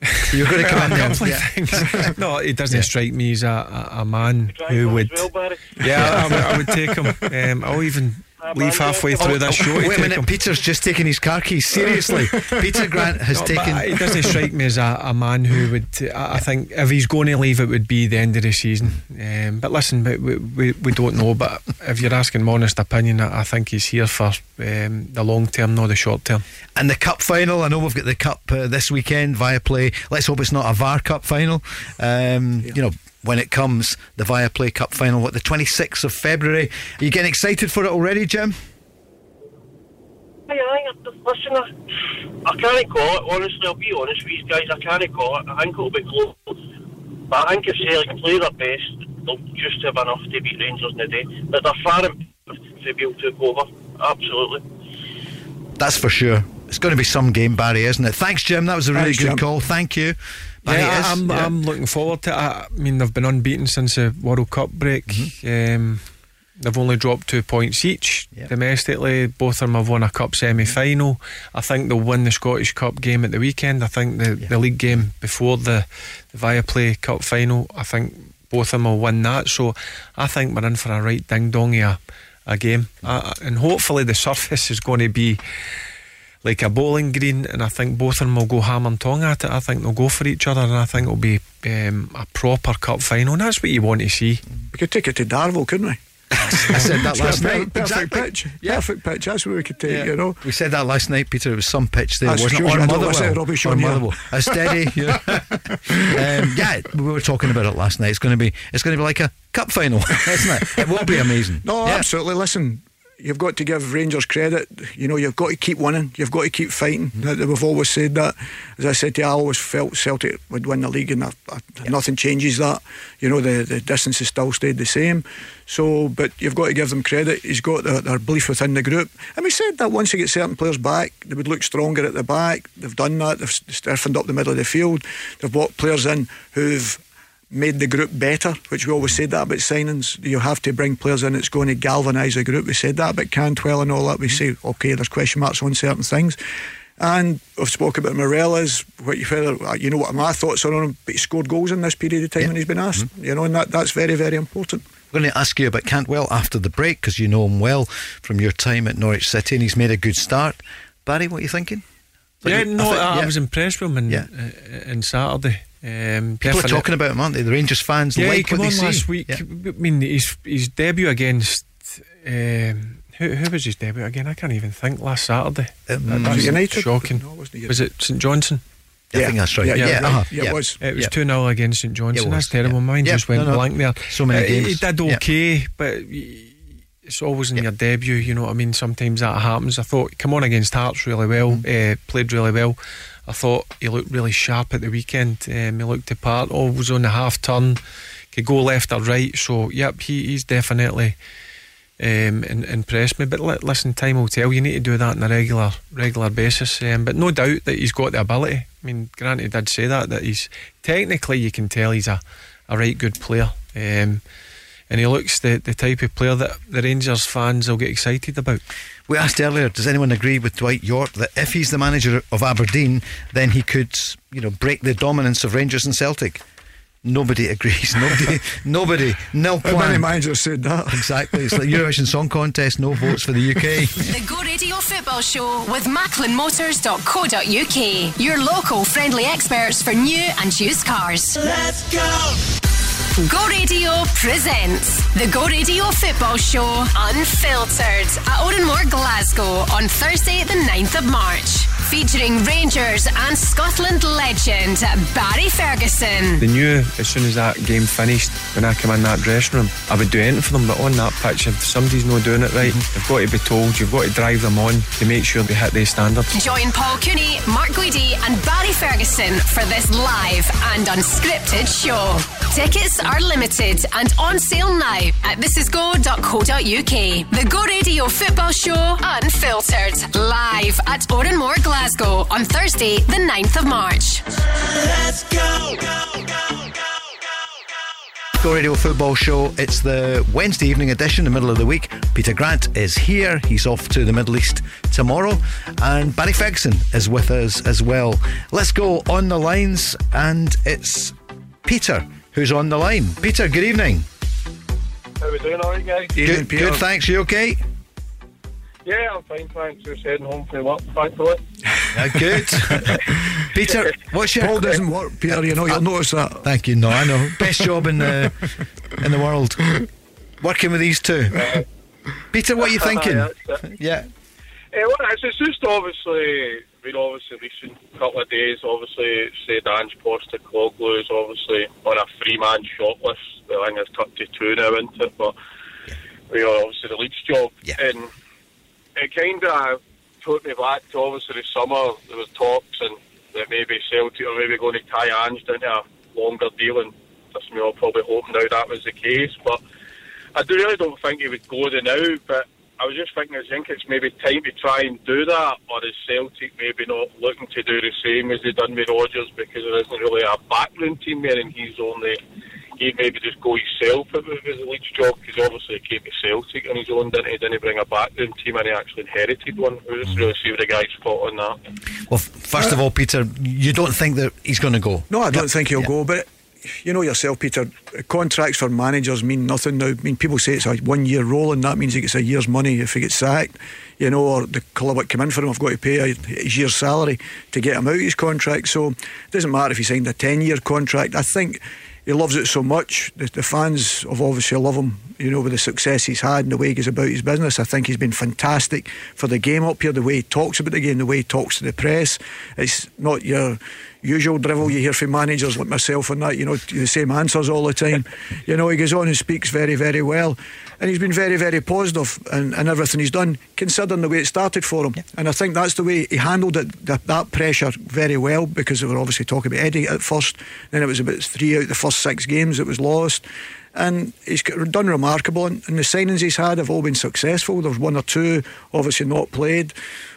You're going to come in a there. couple Yeah. of things. no, he doesn't strike me as a, a, a man who would. well, Barry. Yeah, I, would, I would take him. Um, I'll even leave halfway through this show Wait a minute, him. Peter's just taking his car keys. Seriously, Peter Grant has No, taken. It doesn't strike me as a, a man who would. I, I think if he's going to leave, it would be the end of the season. Um, but listen, we, we, we- we don't know. But if you're asking my honest opinion, I, I think he's here for um, the long term, not the short term. And the cup final, I know we've got the cup uh, this weekend via play. Let's hope it's not a VAR cup final. Um, You know, when it comes, the Viaplay Cup final, what, the 26th of February. Are you getting excited for it already, Jim? Aye, aye, listen, I, I can't call it, honestly, I'll be honest with you guys, I can't call it. I think it'll be close. But I think if Celtic eh, play their best, they'll just have enough to beat Rangers in the day. But they're far improved to be able to go over. Absolutely. That's for sure. It's going to be some game, Barry, isn't it? Thanks, Jim. That was a really Thanks, good Jim. call. Thank you. Yeah. I'm, Yeah. I'm looking forward to it. I mean, they've been unbeaten since the World Cup break. Um, they've only dropped two points each Yep. domestically. Both of them have won a cup semi final. I think they'll win the Scottish Cup game at the weekend. I think the, the league game before the, the Viaplay Cup final, I think both of them will win that. So I think we're in for a right ding dong a, a game. Uh, and hopefully the surface is going to be like a bowling green, and I think both of them will go ham and tong at it. I think they'll go for each other, and I think it'll be um, a proper cup final. And that's what you want to see. We could take it to Darvel, couldn't we? I said that last It's got a night. Perfect Exactly. pitch. Yeah. Perfect pitch. That's what we could take Yeah. you know. We said that last night, Peter. It was some pitch there, That's wasn't it? Or I don't listen to Motherwell. rubbish Or on. Motherwell. A steady. Yeah. um, yeah, we were talking about it last night. It's going to be. It's going to be like a cup final, isn't it? It will be amazing. No, Yeah. absolutely. Listen, you've got to give Rangers credit. You know, you've got to keep winning. You've got to keep fighting. Mhm. That We've always said that. As I said to you, I always felt Celtic would win the league, and I, I, nothing changes that. You know, the, the distance has still stayed the same. So, but you've got to give them credit. He's got their, their belief within the group. And we said that once you get certain players back, they would look stronger at the back. They've done that. They've stiffened up the middle of the field. They've brought players in who've made the group better, which we always said that about signings. You have to bring players in that's going to galvanise the group. We said that about Cantwell and all that. We say, okay, there's question marks on certain things. And I've spoken about Morelos, what you feel, you know what my thoughts are on him, but he scored goals in this period of time when he's been asked. You know, and that, that's very, very important. We're going to ask you about Cantwell after the break because you know him well from your time at Norwich City and he's made a good start. Barry, what are you thinking? But yeah, you- no, I I, think- I yeah. was impressed with him in, Yeah. uh, in Saturday. Um, People are talking about him, aren't they? The Rangers fans Yeah, he like came what on they see. last week. Yeah. I mean, his his debut against um, who, who was his debut again? I can't even think. Last Saturday, Um, That- was it United? shocking. No, it wasn't was it St Johnstone? I think that's right. Yeah, Yeah, yeah, uh-huh. yeah, it was. It was Yeah. 2 0 against St Johnstone. Was, That's terrible. yeah. Mine Yeah, just went no, no. blank there. So many Uh, He games. did Yeah. okay, but it's always in your debut, you know what I mean? Sometimes that happens. I thought, come on against Hearts really well, Mm. uh, played really well. I thought he looked really sharp at the weekend. Um, he looked apart, part, always on the half turn, could go left or right. So, yep, he, he's definitely um, in, impressed me. But li- listen, time will tell. You need to do that on a regular regular basis. Um, but no doubt that he's got the ability. I mean, Grant he did say that that he's technically you can tell he's a, a right good player. Um, and he looks the, the type of player that the Rangers fans will get excited about. We asked earlier, does anyone agree with Dwight Yorke that if he's the manager of Aberdeen, then he could, you know, break the dominance of Rangers and Celtic? Nobody agrees. Nobody, nobody, no How many plan. managers said that? Exactly. It's like Eurovision Song Contest, no votes for the UK. The Go Radio Football Show with MacklinMotors.co.uk. Your local friendly experts for new and used cars. Let's go. Go Radio presents the Go Radio Football Show Unfiltered at Oran Mor, Glasgow on Thursday, the 9th of March. Featuring Rangers and Scotland legend Barry Ferguson. They knew as soon as that game finished, when I came in that dressing room, I would do anything for them. But on that pitch, if somebody's not doing it right, they've got to be told. You've got to drive them on to make sure they hit their standards. Join Paul Cooney, Mark Guidi, and Barry Ferguson for this live and unscripted show. Tickets are limited and on sale now at thisisgo.co.uk. The Go Radio Football Show Unfiltered live at Oran Mor, Glasgow on Thursday, the 9th of March. Let's go. Go Radio Football Show. It's the Wednesday evening edition, the middle of the week. Peter Grant is here. He's off to the Middle East tomorrow. And Barry Ferguson is with us as well. Let's go on the lines, and it's Peter who's on the line. Peter, good evening. How are we doing, alright, guys? Good, good, thanks. You okay? Yeah, I'm fine, thanks. Just heading home from work, thankfully. Uh, good. Peter, what's your Paul doesn't work, Peter, you know, you'll notice that. Thank you. No, I know. Best job in the in the world. Working with these two. Peter, what are you thinking? Yeah, it. Yeah. Eh, well, it's, it's just obviously, we're obviously recent couple of days, obviously, say Dange Postecoglou is obviously on a three-man shot list. I think it's cut to two now, isn't it? But we are obviously the Leeds job. And it kind of took me back to obviously the summer. There was talks and that maybe Celtic are maybe going to tie Ange down to a longer deal, and that's me all probably hoping now that was the case. But I do really don't think he would go there now. But I was just thinking, I think it's maybe time to try and do that, or is Celtic maybe not looking to do the same as they done with Rodgers because there isn't really a backroom team there, and he's only. He'd maybe just go himself if it was a Leeds job because obviously he came to Celtic on his own, didn't he? Didn't bring a backroom team and he actually inherited one. We just really see what the guy's thought on that. Well, f- first of all, Peter, you don't think that he's going to go? No, I don't think he'll go, but you know yourself, Peter, contracts for managers mean nothing now. I mean, people say it's a one year roll, and that means he gets a year's money if he gets sacked, you know, or the club that come in for him have got to pay a, his year's salary to get him out of his contract. So it doesn't matter if he signed a 10 year contract. I think he loves it so much. The, the fans have obviously love him, you know, with the success he's had and the way he goes about his business. I think he's been fantastic for the game up here, the way he talks about the game, the way he talks to the press. It's not your usual drivel you hear from managers like myself and that, you know, the same answers all the time. you know, he goes on and speaks very, very well. And he's been very, very positive in, in everything he's done, considering the way it started for him. And I think that's the way he handled it, that, that pressure very well, because they were obviously talking about Eddie at first. Then it was about three out of the first six games that was lost. And he's done remarkable, and, and the signings he's had have all been successful. There's one or two obviously not played,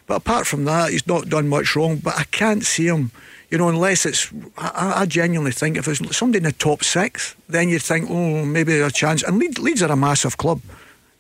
but apart from that, he's not done much wrong. But I can't see him, you know, unless it's. I, I genuinely think if it's somebody in the top six, then you'd think, oh, maybe a chance. And Leeds, Leeds are a massive club.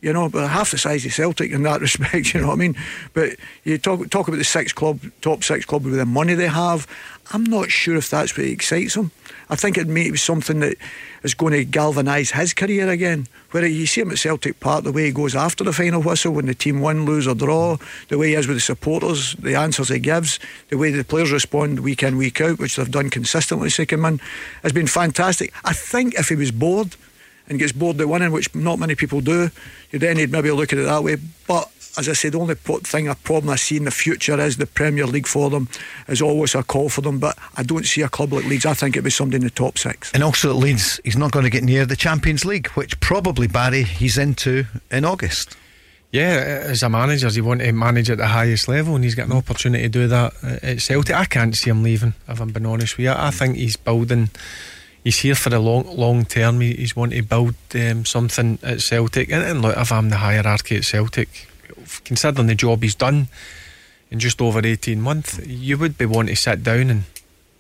you know, but half the size of Celtic in that respect, you know what I mean? But you talk talk about the six club, top six club with the money they have. I'm not sure if that's what excites him. I think it may be something that is going to galvanise his career again. Where you see him at Celtic Park, the way he goes after the final whistle when the team win, lose or draw, the way he is with the supporters, the answers he gives, the way the players respond week in, week out, which they've done consistently since in, has been fantastic. I think if he was bored and gets bored of winning, which not many people do, then he'd maybe look at it that way. But as I said, the only thing, a problem I see in the future is the Premier League for them is always a call for them. But I don't see a club like Leeds. I think it'd be somebody in the top six. And also at Leeds, he's not going to get near the Champions League, which probably Barry he's into in August. Yeah, as a manager, he want to manage at the highest level, and he's got an opportunity to do that at Celtic. I can't see him leaving, if I'm being honest with you. I think he's building. He's here for the long long term. He's wanting to build um, something at Celtic, and, and look, if I'm the hierarchy at Celtic, considering the job he's done in just over 18 months, you would be wanting to sit down and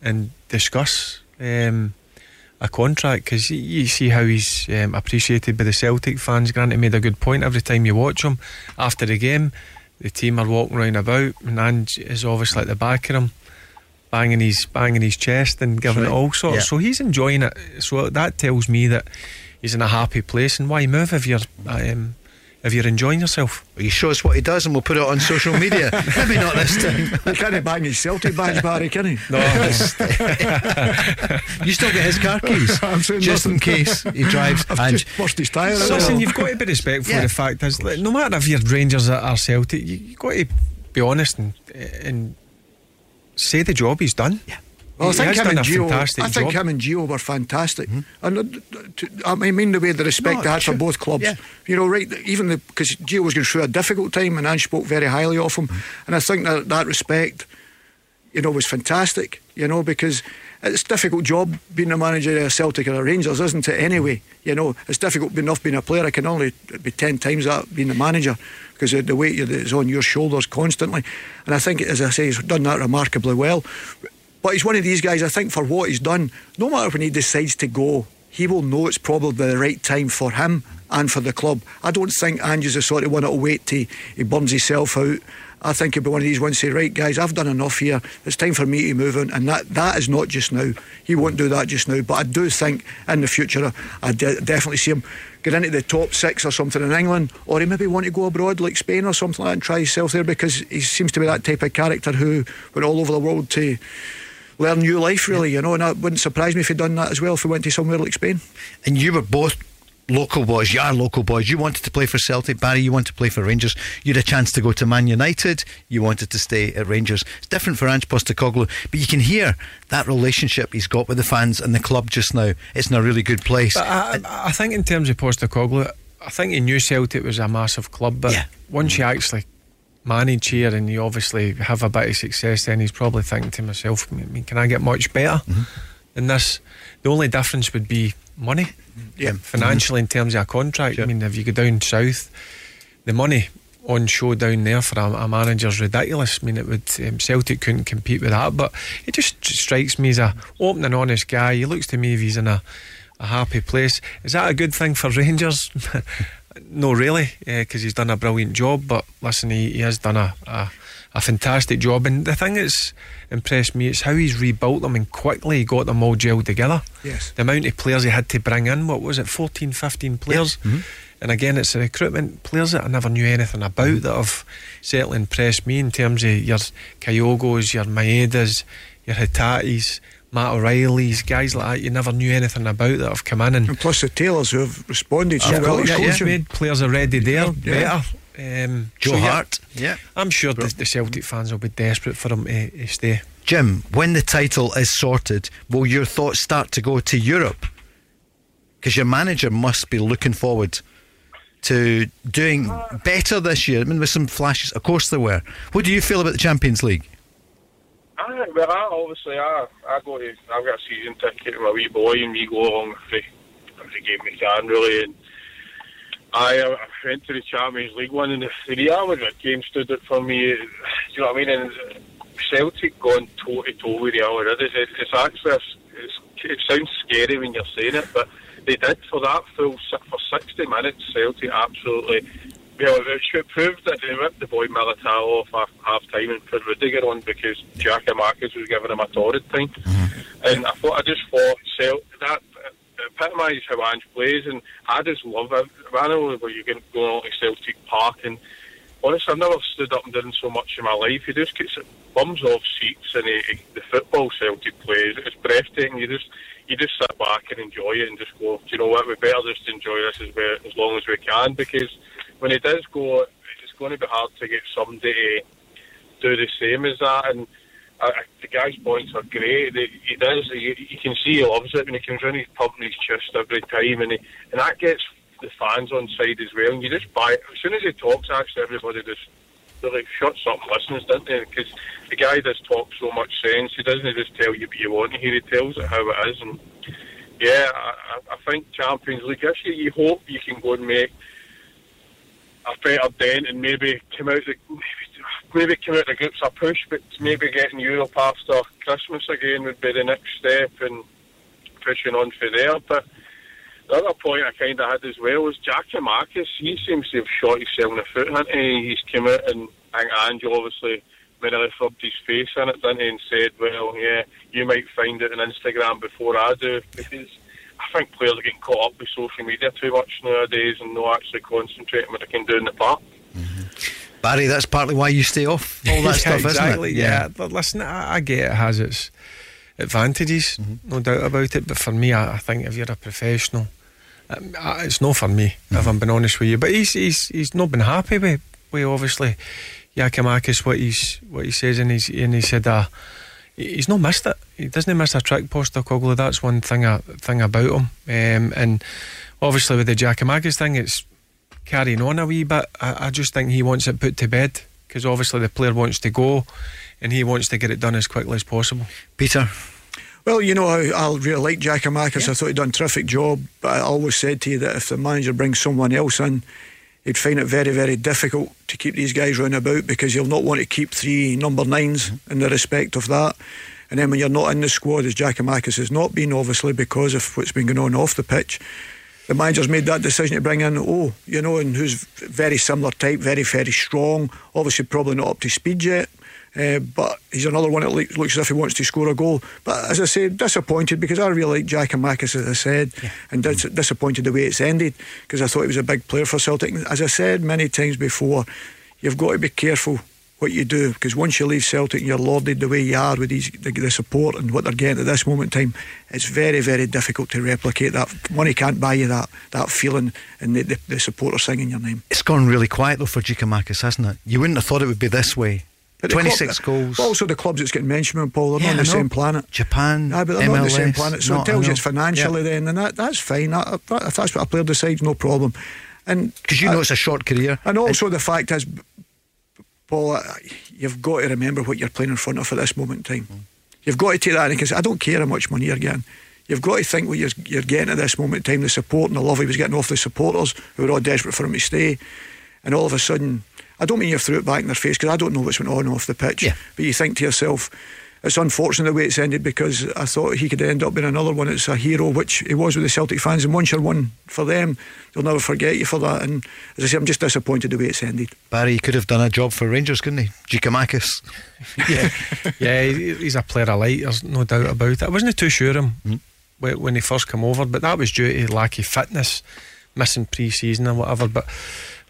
and discuss um, a contract because you, you see how he's um, appreciated by the Celtic fans. Grant made a good point every time you watch him after the game. The team are walking round about, and Ange is obviously at the back of him, banging his banging his chest and giving Right. it all sorts. Yeah. So he's enjoying it. So that tells me that he's in a happy place. And why move if you're um, if you're enjoying yourself? He shows what he does, and we'll put it on social media. Maybe not this time. He can't bang his Celtic badge, Barry, can he? No, you still get his car keys, just in case he drives. I've And just burst his tyre. So listen, you've got to be respectful Yeah. of the fact is, no matter if you're Rangers or Celtic, you, you've got to be honest and and say the job he's done. Yeah. Well, I think him and Gio. I think job. him and Gio were fantastic, and uh, I mean the way the respect No, they had sure. for both clubs. Yeah. You know, right? Even because Gio was going through a difficult time, and Ange spoke very highly of him, and I think that that respect, you know, was fantastic. You know, because it's a difficult job being a manager of Celtic or Rangers, isn't it? Anyway, you know, it's difficult enough being a player. I can only be ten times that being a manager because the, the weight is on your shoulders constantly. And I think, as I say, he's done that remarkably well. But he's one of these guys, I think, for what he's done, no matter when he decides to go, he will know it's probably the right time for him and for the club. I don't think Ange is the sort of one that'll wait till he burns himself out. I think he'll be one of these ones say, right, guys, I've done enough here. It's time for me to move on. And that, that is not just now. He won't do that just now. But I do think in the future, I de- definitely see him get into the top six or something in England, or he maybe want to go abroad like Spain or something like that and try himself there because he seems to be that type of character who went all over the world to learn new life, really, you know. And that wouldn't surprise me if he'd done that as well if he went to somewhere like Spain. and you were both local boys. You are local boys. You wanted to play for Celtic, Barry. You wanted to play for Rangers. You had a chance to go to Man United. You wanted to stay at Rangers. It's different for Ange Postecoglou, but you can hear that relationship he's got with the fans and the club just now. It's in a really good place. I, I I think in terms of Postecoglou, I think he knew Celtic was a massive club, but Yeah. once you actually manage here and you obviously have a bit of success, then he's probably thinking to himself, I mean, can I get much better than this? The only difference would be money. Yeah. Financially, in terms of a contract, I mean, if you go down south, the money on show down there for a, a manager's ridiculous. I mean, it would um, Celtic couldn't compete with that. But it just strikes me as a open and honest guy. He looks to me if he's in a, a happy place. Is that a good thing for Rangers? no, really, uh, because he's done a brilliant job. But listen, he, he has done a, a a fantastic job. And the thing that's impressed me is how he's rebuilt them and quickly he got them all gelled together. Yes. The amount of players he had to bring in, what was it, 14, 15 players? Mm-hmm. And again, it's the recruitment players that I never knew anything about mm-hmm. that have certainly impressed me in terms of your Kyogos, your Maedas, your Hatates, Matt O'Riley's, guys like that you never knew anything about that have come in and And plus the Taylors who have responded so Of well. course, to yeah, made players already there, Yeah. better. Um, Joe so, Hart. Yeah. I'm sure the, the Celtic fans will be desperate for him to, to stay. Jim, when the title is sorted, will your thoughts start to go to Europe? Because your manager must be looking forward to doing better this year. I mean, with some flashes, of course there were. What do you feel about the Champions League? I, well, I, obviously, I, I go to, I've got a season ticket with my wee boy, and we go along every, every game we can, really. And I, I went to the Champions League one, and the, Real Madrid game stood out for me. Do you know what I mean? And Celtic going toe to toe with Real Madrid, it's, it's actually, it's, it sounds scary when you're saying it, but they did for that full for 60 minutes. Celtic absolutely. Well, it should prove that they ripped the boy Militao off half, half time and put Rudiger on because Giakoumakis was giving him a torrid time. Mm-hmm. And I thought, I just thought, Cel- that epitomised how Ange plays, and I just love it. I know where you're going on to Celtic Park, and honestly, I've never stood up and done so much in my life. He just gets bums off seats, and he, he- the football Celtic plays, it's breathtaking. You just you just sit back and enjoy it, and just go, do you know what? We better just enjoy this as, we, as long as we can, because when he does go, it's going to be hard to get somebody to do the same as that. And I, I, the guy's points are great. He, he does. You, can see he loves it when he comes in. He's pumping his chest every time, and he, and that gets the fans on side as well. And you just buy as soon as he talks. Actually, everybody just they're like shuts up listens, don't they? Because the guy does talk so much sense. He doesn't just tell you what you want to hear. He tells it how it is, and yeah, I, I- I think Champions League this year. You hope you can go and make a better dent and maybe come out the maybe, maybe come out the groups a push, but maybe getting Europe after Christmas again would be the next step and pushing on for there. But the other point I kind of had as well was Giakoumakis. He seems to have shot himself in the foot, hasn't he? He's come out and I think Ange obviously he rubbed his face in it, didn't he, and said, well, yeah, you might find it on Instagram before I do, because I think players are getting caught up with social media too much nowadays and not actually concentrating what they can do in the park. Barry, that's partly why you stay off all that Yeah, stuff, exactly, isn't it? Yeah. But listen, I, I get it has its advantages, no doubt about it. But for me, I, I think if you're a professional, um, I- it's not for me. If I'm being honest with you, but he's he's he's not been happy with, with obviously Giakoumakis what he's what he says, and he's and he said uh, he's not missed it. He doesn't miss a trick Postecoglou. That's one thing uh, thing about him. Um, and obviously with the Giakoumakis thing, it's carrying on a wee bit. I, I just think he wants it put to bed because obviously the player wants to go, and he wants to get it done as quickly as possible. Peter. Well, you know, I, I really like Giakoumakis. I thought he'd done a terrific job. But I always said to you that if the manager brings someone else in, he'd find it very, very difficult to keep these guys round about because he'll not want to keep three number nines in the respect of that. And then when you're not in the squad, as Giakoumakis has not been, obviously, because of what's been going on off the pitch, the manager's made that decision to bring in, oh, you know, and who's very similar type, very, very strong. Obviously, probably not up to speed yet. Uh, but he's another one that looks, as if he wants to score a goal. But as I say, disappointed because I really like Giakoumakis, as I said, and dis- disappointed the way it's ended because I thought he was a big player for Celtic. As I said many times before, you've got to be careful what you do because once you leave Celtic and you're lauded the way you are with these, the, the support and what they're getting at this moment in time, it's very, very difficult to replicate that. Money can't buy you that that feeling and the, the, the supporter singing your name. It's gone really quiet though for Giakoumakis, hasn't it? You wouldn't have thought it would be this way. But 26 club- goals. Also, the clubs that's getting mentioned, Paul, they're Yeah, not on the same planet. Japan, Aye, but they're not on the same planet. So no, it tells you it's financially Yeah. then, and that, that's fine. That, if that's what a player decides, no problem. And Because you know it's a short career. and also the fact is, Paul, you've got to remember what you're playing in front of at this moment in time. You've got to take that and because I don't care how much money you're getting. You've got to think what you're, you're getting at this moment in time, the support and the love he was getting off the supporters who were all desperate for him to stay. And all of a sudden, I don't mean you threw it back in their face because I don't know what's went on off the pitch. Yeah. But you think to yourself, it's unfortunate the way it's ended because I thought he could end up being another one. It's a hero, which he was with the Celtic fans. And once you're one for them, they'll never forget you for that. And as I say, I'm just disappointed the way it's ended. Barry he could have done a job for Rangers, couldn't he? Giakoumakis. yeah, yeah, he's a player of light. There's no doubt about it. I wasn't too sure him whe- when he first came over, but that was due to lack of fitness, missing pre-season and whatever. But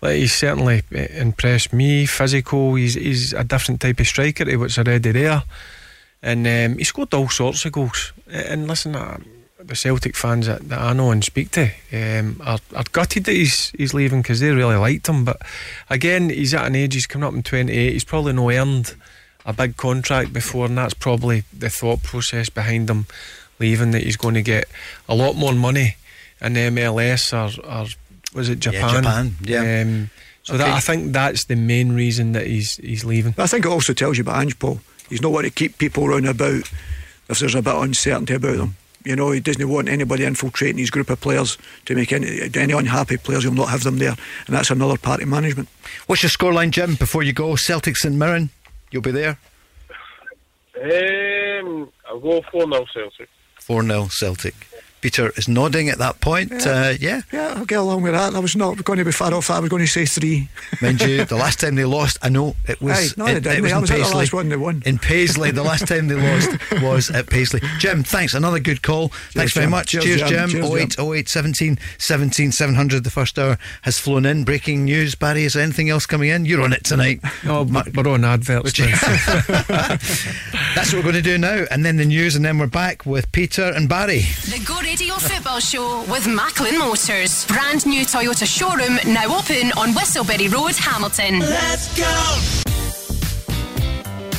like, he's certainly eh, impressed me. Physical, he's he's a different type of striker to what's already there, and um, he scored all sorts of goals. And listen, uh, the Celtic fans that, that I know and speak to um, are, are gutted that he's he's leaving because they really liked him. But again, he's at an age. He's coming up in 28. He's probably no earned a big contract before, and that's probably the thought process behind him leaving. That he's going to get a lot more money in the MLS or, or was it Yeah, Japan? Japan, yeah. Um, so that I think that's the main reason that he's he's leaving. But I think it also tells you about Ange Paul. He's not want to keep people round about if there's a bit of uncertainty about them. You know, he doesn't want anybody infiltrating his group of players to make any, any unhappy players. He'll not have them there. And that's another part of management. What's your scoreline, Jim, before you go? Celtic St Mirren. You'll be there. Um, I'll go 4 0 Celtic. 4 0 Celtic. Peter is nodding at that point. Yeah. Uh, yeah. Yeah, I'll get along with that. I was not going to be far off. I was going to say three. Mind you, the last time they lost, I know it was. Aye, no, it, it was That in was the Paisley. last one they won. In Paisley, the last time they lost was at Paisley. Jim, thanks. Another good call. thanks very Jim. much. Cheers, Cheers, Jim. Jim. Cheers, 08 08 17 17 700. The first hour has flown in. Breaking news. Barry, is there anything else coming in? You're on it tonight. No, but we're on adverts. now. That's what we're going to do now. And then the news, and then we're back with Peter and Barry. The Go Radio Football Show with Macklin Motors. Brand new Toyota showroom now open on Whistleberry Road, Hamilton. Let's go.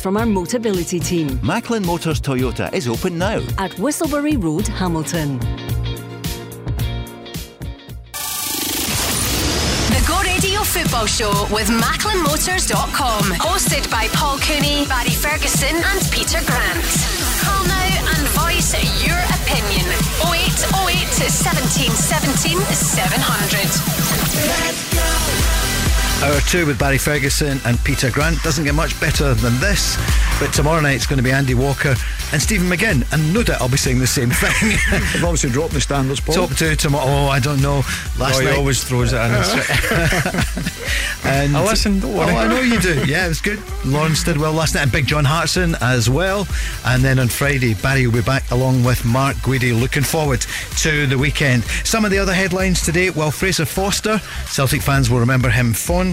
from our Motability team Macklin Motors Toyota is open now. at Whistleberry Road, Hamilton. The Go Radio Football Show with MacklinMotors.com. Hosted by Paul Cooney, Barry Ferguson, and Peter Grant. Call now and voice your opinion. 0808 17 17 700. Hour two with Barry Ferguson and Peter Grant doesn't get much better than this, but tomorrow night it's going to be Andy Walker and Stephen McGinn, and no doubt I'll be saying the same thing. I've obviously dropped the standards, Paul. Top two tomorrow. Oh, I don't know. Last Oh, he night. always throws it in. and I listen, don't worry. Oh, I know you do. Yeah, it was good. Lawrence did well last night, and Big John Hartson as well. And then on Friday, Barry will be back along with Mark Guidi. Looking forward to the weekend. Some of the other headlines today. Well, Fraser Forster, Celtic fans will remember him fondly.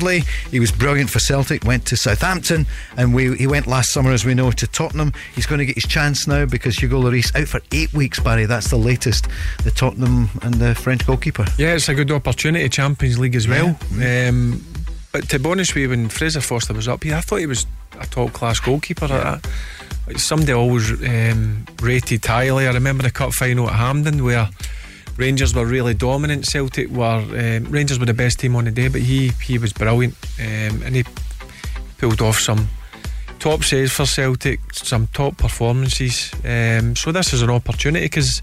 He was brilliant for Celtic. Went to Southampton, and we, he went last summer, as we know, to Tottenham. He's going to get his chance now because Hugo Lloris out for eight weeks. Barry, that's the latest. The Tottenham and the French goalkeeper. Yeah, it's a good opportunity. Champions League as well. Um, but to be honest with you, when Fraser Forster was up here, I thought he was a top class goalkeeper. I- I- somebody always um, rated highly. I remember the cup final at Hampden where Rangers were really dominant. Celtic were um, Rangers were the best team on the day, but he he was brilliant um, and he pulled off some top saves for Celtic, some top performances. Um, so this is an opportunity because.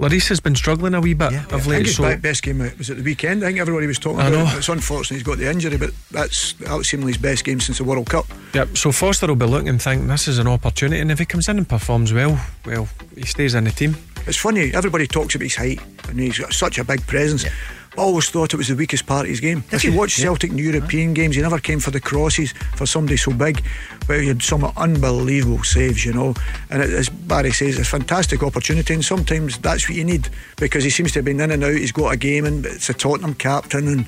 Lloris has been struggling a wee bit of I think late. his So best game was at the weekend. I think everybody was talking I about know. it. It's unfortunate he's got the injury, but that's that was seemingly his best game since the World Cup. Yep, so Forster will be looking and thinking this is an opportunity, and if he comes in and performs well, well, he stays in the team. It's funny, everybody talks about his height and he's got such a big presence. I always thought it was the weakest part of his game. If you watch Celtic in European games, he never came for the crosses for somebody so big, but he had some unbelievable saves, you know. And it, as Barry says, it's a fantastic opportunity, and sometimes that's what you need because he seems to have been in and out. He's got a game, and it's a Tottenham captain, and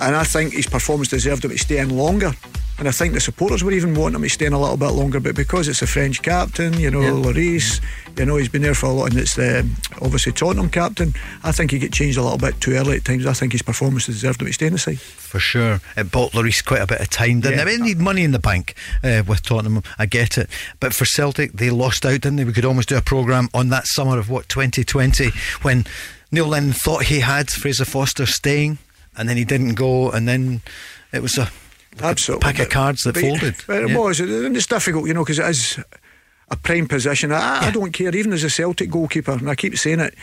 and I think his performance deserved him to stay in longer. And I think the supporters were even wanting him to stay in a little bit longer, but because it's a French captain, you know, Lloris, you know, he's been there for a lot, and it's the obviously Tottenham captain. I think he get changed a little bit too early at times. I think his performance deserved him to stay in the side. for sure. It bought Lloris quite a bit of time, didn't Yeah. it? I mean, they need money in the bank uh, with Tottenham. I get it. But for Celtic, they lost out, didn't they? We could almost do a programme on that summer of what, 2020, when Neil Lennon thought he had Fraser Forster staying, and then he didn't go, and then it was a Absolutely. pack of cards that But- folded. But it Yeah. was, and it's difficult, you know, because it is a prime position. I, I don't care, even as a Celtic goalkeeper, and I keep saying it.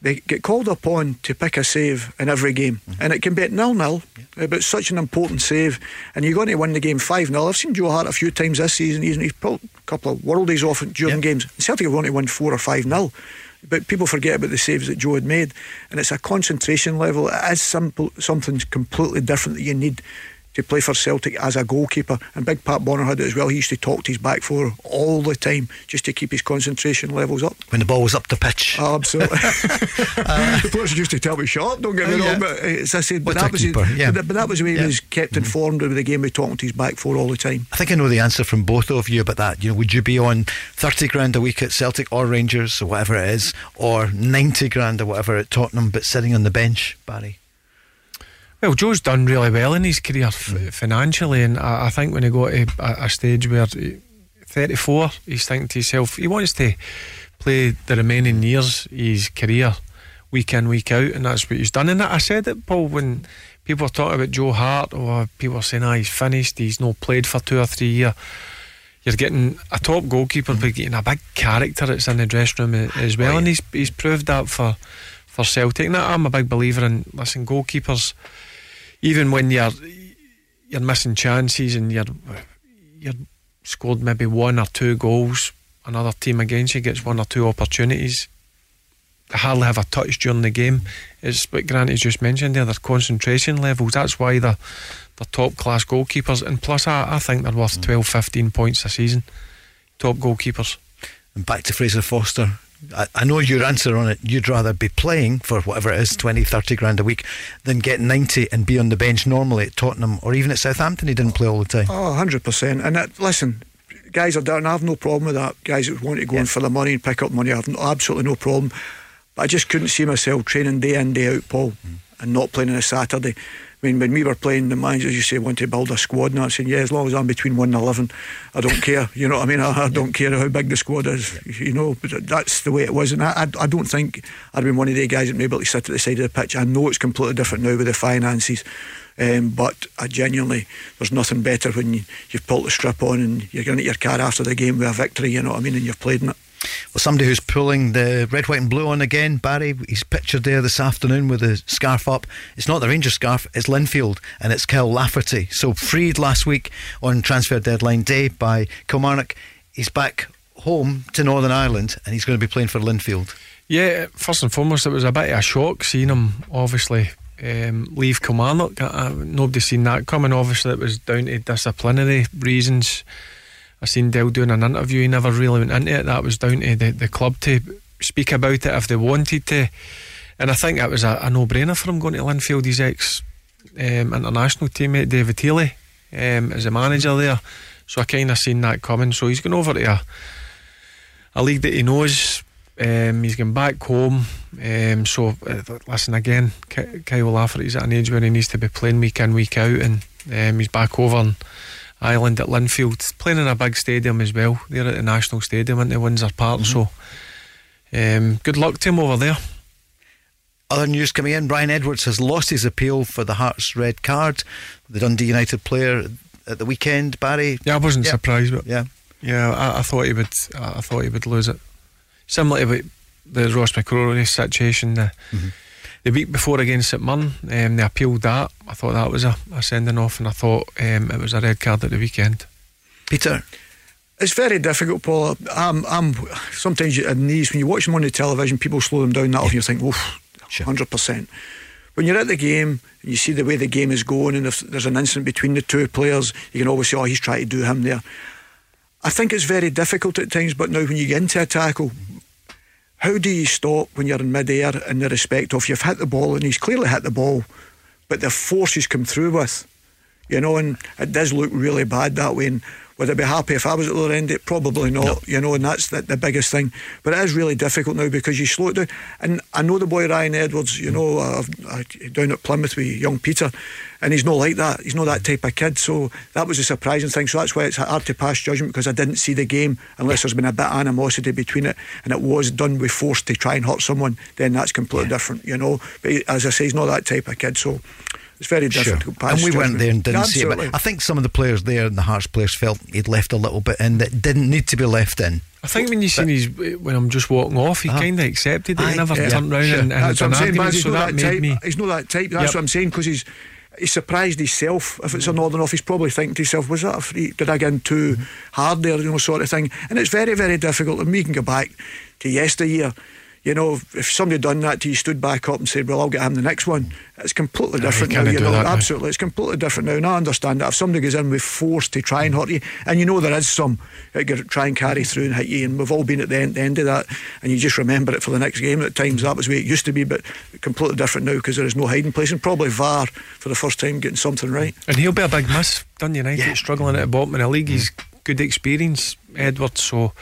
They get called upon to pick a save in every game, Mm-hmm. and it can be at nil nil, but it's such an important save, and you're going to win the game 5 0. I've seen Joe Hart a few times this season, he's, he's pulled a couple of worldies off during games. Celtic have wanted to win 4 or 5 0. But people forget about the saves that Joe had made, and it's a concentration level. It is simple, something completely different that you need to play for Celtic as a goalkeeper. And Big Pat Bonner had it as well. He used to talk to his back four all the time just to keep his concentration levels up. When the ball was up the pitch. Oh, absolutely. the players used to tell me, shut up, don't get me Oh, wrong. yeah. But uh, as I said, but that, was keeper? Yeah. but, but that was the way Yeah. Mm-hmm. he was kept informed of the game by talking to his back four all the time. I think I know the answer from both of you about that. You know, would you be on 30 grand a week at Celtic or Rangers or whatever it is, or 90 grand or whatever at Tottenham, but sitting on the bench, Barry? Well, Joe's done really well in his career f- financially, and I, I think when he got to a, a stage where he, 34, he's thinking to himself, he wants to play the remaining years of his career week in, week out, and that's what he's done. And I said it, Paul, when people were talking about Joe Hart, or people were saying, ah, he's finished, he's not played for two or three years. You're getting a top goalkeeper, but getting a big character that's in the dressing room as well, and he's he's proved that for for Celtic. And I'm a big believer in listen, goalkeepers, even when you're you're missing chances and you're you're scored maybe one or two goals, another team against you gets one or two opportunities. They hardly have a touch during the game. It's what Grant has just mentioned there, their concentration levels. That's why they're, they're top class goalkeepers. And plus, I, I think they're worth mm. 12, 15 points a season. Top goalkeepers. And back to Fraser Foster. I, I know your answer on it. You'd rather be playing for whatever it is, 20, 30 grand a week, than get 90 and be on the bench normally at Tottenham or even at Southampton. He didn't play all the time. Oh, 100%. And that, listen, guys are down. I have no problem with that. Guys that want to go in for the money and pick up money, I have no, absolutely no problem. But I just couldn't see myself training day in, day out, Paul, mm. and not playing on a Saturday. I mean, when we were playing, the managers you say want to build a squad, and I said, yeah, as long as I'm between one and eleven, I don't care. You know what I mean? I, I don't care how big the squad is. You know, but that's the way it was, and I, I, I don't think I'd been one of the guys that may be able to sit at the side of the pitch. I know it's completely different now with the finances. Um, but I genuinely, there's nothing better when you, you've pulled the strip on and you're going to your car after the game with a victory, you know what I mean, and you've played in it. Well, somebody who's pulling the red, white, and blue on again, Barry. He's pictured there this afternoon with the scarf up. It's not the Rangers scarf, it's Linfield, and it's Kyle Lafferty. So freed last week on transfer deadline day by Kilmarnock. He's back home to Northern Ireland, and he's going to be playing for Linfield. Yeah, first and foremost, it was a bit of a shock seeing him obviously um, leave Kilmarnock. Uh, nobody seen that coming. Obviously, it was down to disciplinary reasons. I seen Dell doing an interview. He never really went into it. That was down to the, the club to speak about it if they wanted to. And I think it was a, a no-brainer for him going to Linfield. His ex um, international teammate David Healy um, as a manager there. So I kind of seen that coming. So he's going over to a, a league that he knows. Um, he's going back home. Um, so uh, listen again, Ky- Kyle Lafferty's at an age where he needs to be playing week in, week out, and um, he's back over in Ireland at Linfield, playing in a big stadium as well. They're at the National Stadium into Windsor Park. So um, good luck to him over there. Other news coming in Ryan Edwards has lost his appeal for the Hearts red card, the Dundee United player at the weekend. Barry? Yeah, I wasn't Yeah. surprised, but Yeah. yeah, I, I thought he would. I thought he would lose it. Similar to the Ross McCrorie situation the, the week before against St Mirren, um, they appealed that. I thought that was a, a sending off, and I thought um, it was a red card at the weekend. Peter? It's very difficult, Paul. I'm, I'm sometimes you, in these when you watch them on the television, people slow them down that often. You think, "Oof, hundred percent." When you're at the game and you see the way the game is going, and if there's an incident between the two players, you can always say, "Oh, he's trying to do him there." I think it's very difficult at times, but now when you get into a tackle, how do you stop when you're in mid-air in the respect of you've hit the ball and he's clearly hit the ball, but the force he's come through with, you know, and it does look really bad that way. And would I be happy if I was at the other end? It probably not, you know, and that's the, the biggest thing. But it is really difficult now because you slow it down. And I know the boy Ryan Edwards, you know, uh, I've, I, down at Plymouth with young Peter, and he's not like that. He's not that type of kid. So that was a surprising thing. So that's why it's hard to pass judgment because I didn't see the game unless there's been a bit of animosity between it and it was done with force to try and hurt someone. Then that's completely different, you know. But he- as I say, he's not that type of kid. So it's very difficult to pass And we judgment. weren't there and didn't see it. But I think some of the players there and the Hearts players felt he'd left a little bit in that didn't need to be left in. I think when you seen his when I'm just walking off, he Uh-huh. kind of accepted it. Aye, He never yeah, turned round sure. and, and That's had what I'm an saying, man. argument. He's So not that that made type. me. He's not that type. That's Yep. what I'm saying because he's he's surprised himself. If it's a northern off, he's probably thinking to himself, "Was that a free? Did I get in too Mm-hmm. hard there?" You know, sort of thing. And it's very, very difficult. And we can go back to yesteryear. You know, if somebody done that to you, stood back up and said, "Well, I'll get him the next one," it's completely Yeah, different now. You know, that now. absolutely, it's completely different now. And I understand that if somebody goes in with force to try and hurt you, and you know there is some that try and carry through and hit you, and we've all been at the end, the end of that, and you just remember it for the next game. At times that was the way it used to be, but completely different now because there is no hiding place, and probably VAR for the first time getting something right. And he'll be a big miss. Dun United struggling at the bottom of the league. He's good experience, Edwards, so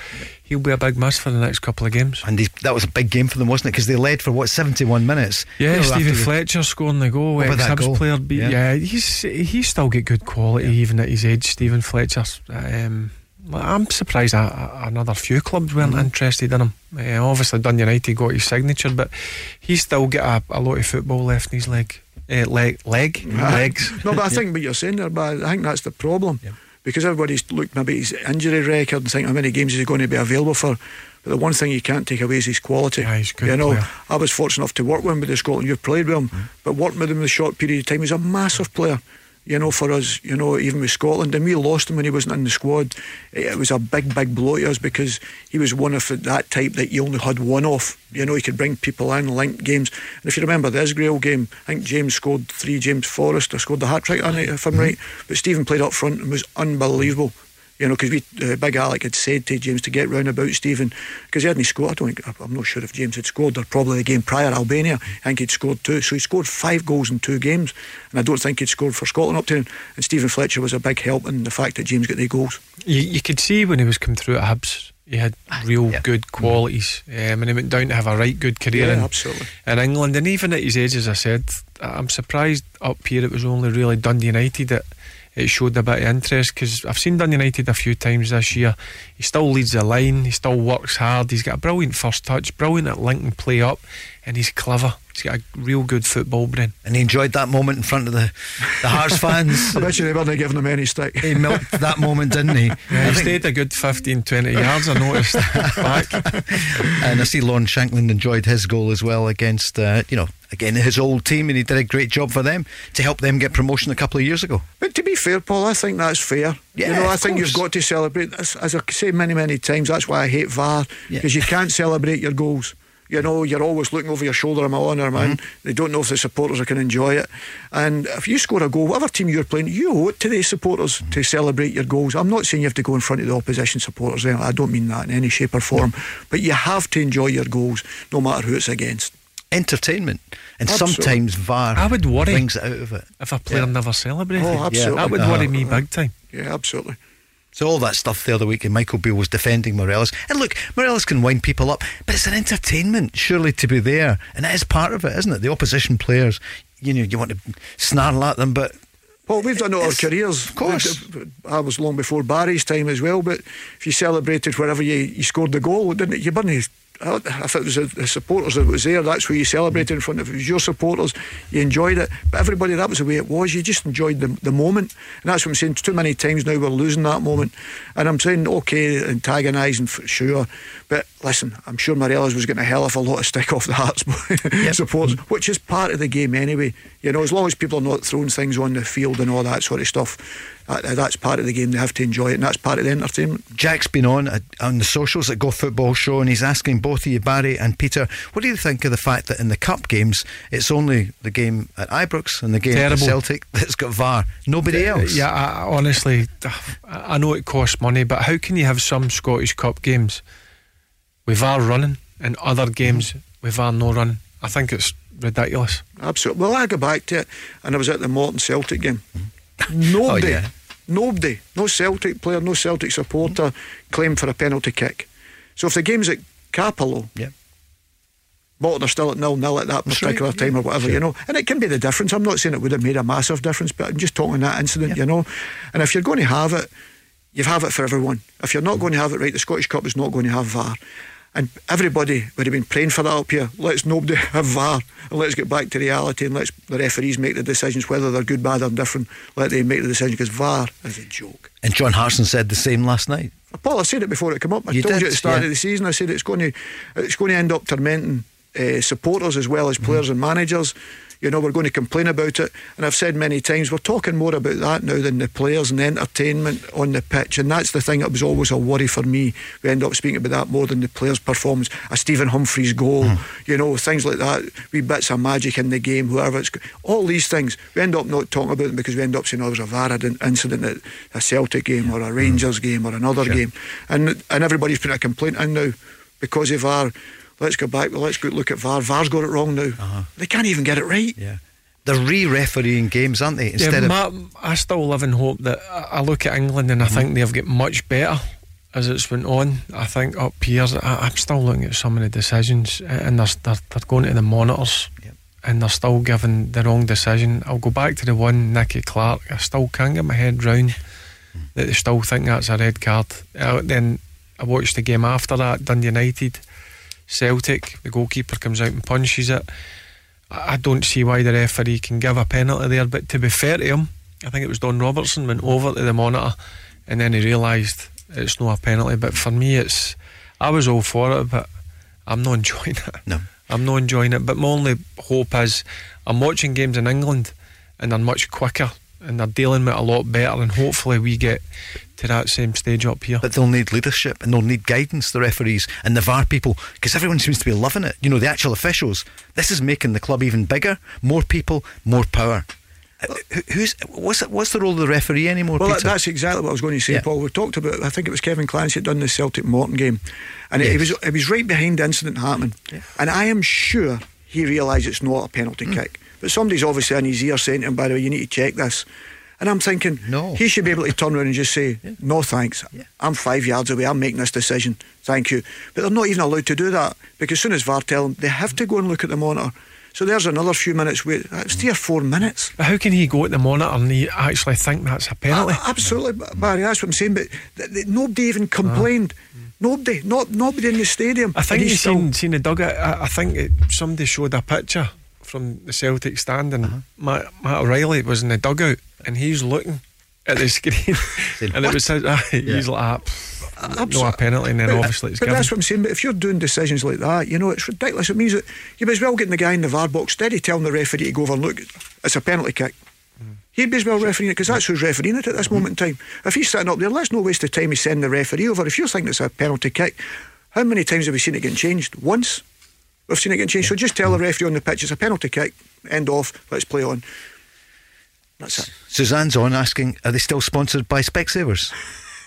he'll be a big miss for the next couple of games. And he, that was a big game for them, wasn't it? Because they led for what, 71 minutes? Yeah, You know, Stevie after the- Fletcher scoring the goal. What about that Ex-Hibs goal? player. Be, Yeah. yeah. he's he's still got good quality even at his age. Stephen Fletcher. Um, I'm surprised a, a- another few clubs weren't Mm-hmm. interested in him. Uh, obviously, Dun United got his signature, but he's still got a, a lot of football left in his leg. Uh, leg, leg, legs. No, but I think what you're saying there, but I think that's the problem. Because everybody's looked maybe at his injury record and think how many games is he going to be available for. But the one thing you can't take away is his quality. Yeah, he's good You know, player. I was fortunate enough to work with him with the Scotland. You've played with him, mm-hmm. but working with him in a short period of time, he's a massive player. You know, for us, you know, even with Scotland, and we lost him when he wasn't in the squad. Eh, it was a big, big blow to us because he was one of that type that you only had one off. You know, he could bring people in, link games. And if you remember the Israel game, I think James scored three. James Forrester scored the hat trick on it, if I'm mm-hmm. right. But Stephen played up front and was unbelievable. You know, because we, uh, Big Alec had said to James to get round about Stephen because he hadn't scored. I don't think, I'm not sure if James had scored or probably the game prior, Albania. I think he'd scored two. So he scored five goals in two games. And I don't think he'd scored for Scotland up to then. And Stephen Fletcher was a big help in the fact that James got the goals. You, you could see when he was coming through at Hibs, he had real good qualities, um, and he went down to have a right good career Yeah, in, absolutely. in England. And even at his age, as I said, I'm surprised up here it was only really Dundee United that it showed a bit of interest because I've seen Dundee United a few times this year. He still leads the line, he still works hard, he's got a brilliant first touch, brilliant at linking play up, and he's clever. He's got a real good football brain. And he enjoyed that moment in front of the, the Hearts fans. I bet you they weren't giving him any stick. he milked that moment, didn't he? Yeah, he think- stayed a good 15, 20 yards, I noticed. back. and I see Lon Shankland enjoyed his goal as well against, uh, you know, again his old team, and he did a great job for them to help them get promotion a couple of years ago. But to be fair, Paul, I think that's fair. Yeah, you know, I think course. you've got to celebrate. As, as I say many, many times, that's why I hate VAR Yeah. because you can't celebrate your goals. You know, you're always looking over your shoulder. Am I on or am I in? Mm-hmm. They don't know if the supporters can enjoy it. And if you score a goal, whatever team you're playing, you owe it to the supporters Mm-hmm. to celebrate your goals. I'm not saying you have to go in front of the opposition supporters. I don't mean that in any shape or form. But you have to enjoy your goals, no matter who it's against. Entertainment, and Absolutely. sometimes VAR I would worry. brings it out of it. If a player Yeah. never celebrated, Oh, absolutely. that would Uh, worry me big time. Yeah, absolutely. So all that stuff the other week, and Michael Beale was defending Morelos. And look, Morelos can wind people up, but it's an entertainment, surely, to be there, and it is part of it, isn't it? The opposition players, you know, you want to snarl at them, but Well, we've done it our careers. of course. I was long before Barry's time as well, but if you celebrated wherever you, you scored the goal, didn't it? You didn't. If it was the- supporters that was there, that's where you celebrated in front of. It was your supporters, you enjoyed it. But everybody, that was the way it was. You just enjoyed the, the moment. And that's what I'm saying. Too many times now we're losing that moment. And I'm saying, okay, antagonising for sure. But listen, I'm sure Morelos was getting a hell of a lot of stick off the Hearts supporters, which is part of the game anyway. You know, as long as people are not throwing things on the field and all that sort of stuff, that, that's part of the game. They have to enjoy it, and that's part of the entertainment. Jack's been on uh, on the socials at Go Football Show, and he's asking both of you, Barry and Peter, what do you think of the fact that in the cup games, it's only the game at Ibrox and the game at Celtic that's got VAR, nobody else. Yeah, I, I honestly, I I know it costs money, but how can you have some Scottish Cup games with VAR running and other games with VAR no running? I think it's ridiculous. Absolutely. Well, I go back to it, and I was at the Morton Celtic game. Oh, nobody, Oh, yeah. nobody, no Celtic player, no Celtic supporter claimed for a penalty kick. So if the game's at Cappielow, Yeah. Bolton are still at nil nil at that particular right, time yeah, or whatever, sure. you know. And it can be the difference. I'm not saying it would have made a massive difference, but I'm just talking that incident, Yeah. you know. And if you're going to have it, you have it for everyone. If you're not going to have it right, the Scottish Cup is not going to have VAR. And everybody would have been praying for that up here. Let's nobody have VAR and let's get back to reality and let's the referees make the decisions, whether they're good, bad, or different. Let them make the decision because VAR is a joke. And John Hartson said the same last night. Paul, I said it before it came up. I You told did, you at the start yeah. of the season. I said it's going to it's going to end up tormenting uh, supporters as well as players and managers. You know, we're going to complain about it, and I've said many times we're talking more about that now than the players and the entertainment on the pitch, and that's the thing that was always a worry for me. We end up speaking about that more than the players' performance. A Stephen Humphrys goal, hmm. you know, things like that. We bits of magic in the game, whoever it's all these things. We end up not talking about them because we end up saying, "Oh, there was a VAR incident at a Celtic game or a hmm. Rangers game or another game," and and everybody's putting a complaint in now because of VAR. Let's go back. Well, let's go look at VAR. VAR's got it wrong now. Uh-huh. They can't even get it right. Yeah. They're re-refereeing games, aren't they? Instead yeah, of Ma- I still live in hope that I I look at England and I mm-hmm. think they've got much better as it's went on. I think up here, I, I'm still looking at some of the decisions and they're, they're, they're going to the monitors and they're still giving the wrong decision. I'll go back to the one, Nicky Clark. I still can't get my head round mm. that they still think that's a red card. Uh, then I watched the game after that, Dundee United, Celtic. The goalkeeper comes out and punches it. I don't see why the referee can give a penalty there. But to be fair to him, I think it was Don Robertson went over to the monitor, and then he realised it's not a penalty. But for me, it's I was all for it, but I'm not enjoying it. No. I'm not enjoying it. But my only hope is I'm watching games in England, and they're much quicker, and they're dealing with it a lot better, and hopefully we get to that same stage up here. But they'll need leadership and they'll need guidance, the referees and the VAR people, because everyone seems to be loving it. You know, the actual officials. This is making the club even bigger. More people, more power. Uh, Who's what's the, what's the role of the referee anymore? Well, Peter? that's exactly what I was going to say, Yeah. Paul. We talked about. I think it was Kevin Clancy had done the Celtic Morton game, and it Yes. was it was right behind the incident happening. And I am sure he realised it's not a penalty Hmm. kick, but somebody's obviously in his ear saying to him, "By the way, you need to check this." And I'm thinking, No. he should be able to turn around and just say, "No, thanks. I'm five yards away. I'm making this decision. Thank you." But they're not even allowed to do that because as soon as VAR tell them, they have to go and look at the monitor. So there's another few minutes wait. That's three or four minutes. But how can he go at the monitor and he actually think that's a penalty? A- absolutely, Barry. That's what I'm saying. But th- th- nobody even ah. complained. Nobody, not nobody in the stadium. I think you he's still- seen seen the dugout. I, I think it, somebody showed a picture from the Celtic stand, and Uh-huh. Matt, Matt O'Riley was in the dugout, and he's looking at the screen, and it was his, uh, he's like, ah, pff, no a penalty, and then But- obviously it's but given. that's what I'm saying. But if you're doing decisions like that, you know, it's ridiculous. It means that you may as well getting the guy in the VAR box steady telling the referee to go over and look. It's a penalty kick. He'd be as well refereeing it because that's who's refereeing it at this moment in time. If he's sitting up there, let's no waste the time he's sending the referee over. If you're thinking it's a penalty kick, how many times have we seen it getting changed? Once. We've seen it getting changed. So just tell the referee on the pitch it's a penalty kick. End off. Let's play on. That's it. Suzanne's on asking, are they still sponsored by Specsavers?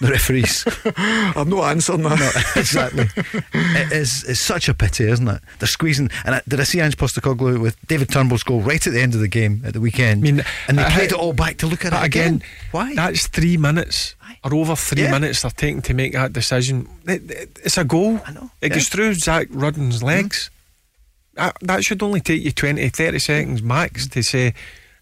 The referees. I'm not answering that. No, exactly. it is it's such a pity, isn't it? They're squeezing. And I, did I see Ange Postecoglou with David Turnbull's goal right at the end of the game at the weekend? I mean, and they uh, played it all back to look at it again. again, Why? That's three minutes or over three Yeah. minutes they're taking to make that decision. It- it- it's a goal. I know, It yeah. goes through Zach Rudden's legs. That, that should only take you 20, 30 seconds max to say,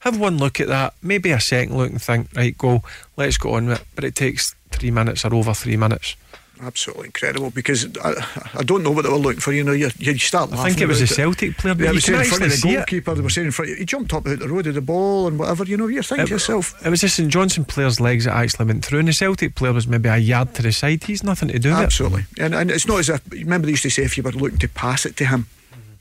have one look at that, maybe a second look and think, right, go, let's go on with it. But it takes three minutes or over three minutes. Absolutely incredible because I, I don't know what they were looking for. You know, you, you start. I think it was a Celtic player, Yeah, were in front of the it. goalkeeper. They were saying in front. He jumped up out the road of the ball and whatever. You know, you're thinking to yourself. It was the St Johnstone player's legs that actually went through, and the Celtic player was maybe a yard to the side. He's nothing to do with it. Absolutely, and and it's not as if remember they used to say if you were looking to pass it to him,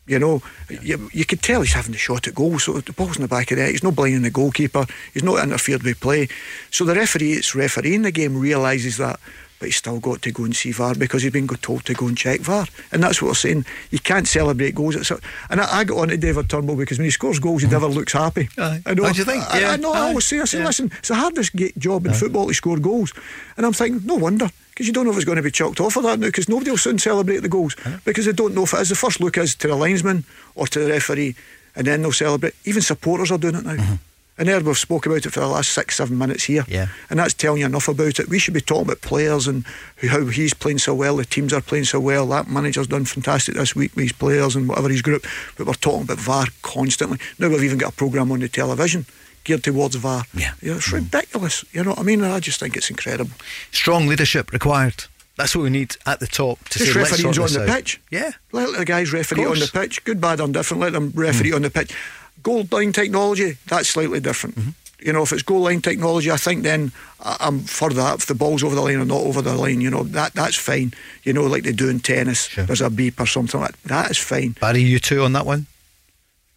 you know, you, you could tell he's having the shot at goal. So the ball's in the back of the net. He's not blinding the goalkeeper. He's not interfered with play. So the referee, it's refereeing the game, realises that. But he's still got to go and see VAR because he's been told to go and check VAR. And that's what we're saying. You can't celebrate goals. It's a, and I, I got on to David Turnbull because when he scores goals, he never looks happy. Aye. I know. What do you think? I, Yeah. I know. I Aye. always say, I say, Yeah. listen, it's the hardest job in football to score goals. And I'm thinking, no wonder. Because you don't know if it's going to be chucked off for that now, because nobody will soon celebrate the goals. Because they don't know if it is. The first look is to the linesman or to the referee, and then they'll celebrate. Even supporters are doing it now. Mm-hmm. And there we've spoke about it for the last six, seven minutes here. Yeah. And that's telling you enough about it. We should be talking about players and how he's playing so well, the teams are playing so well. That manager's done fantastic this week with his players and whatever his group. But we're talking about VAR constantly. Now we've even got a programme on the television geared towards VAR. Yeah. You know, it's mm. ridiculous. You know what I mean? I just think it's incredible. Strong leadership required. That's what we need at the top to Just say, referees on the out. pitch. Yeah. Let the guys referee on the pitch. Good, bad, or different. Let them mm-hmm. referee on the pitch. Goal line technology, that's slightly different. Mm-hmm. You know, if it's goal line technology, I think then I'm for that. If the ball's over the line or not over the line, you know, that that's fine. You know, like they do in tennis, there's a beep or something like that. That is fine. Barry, you too on that one?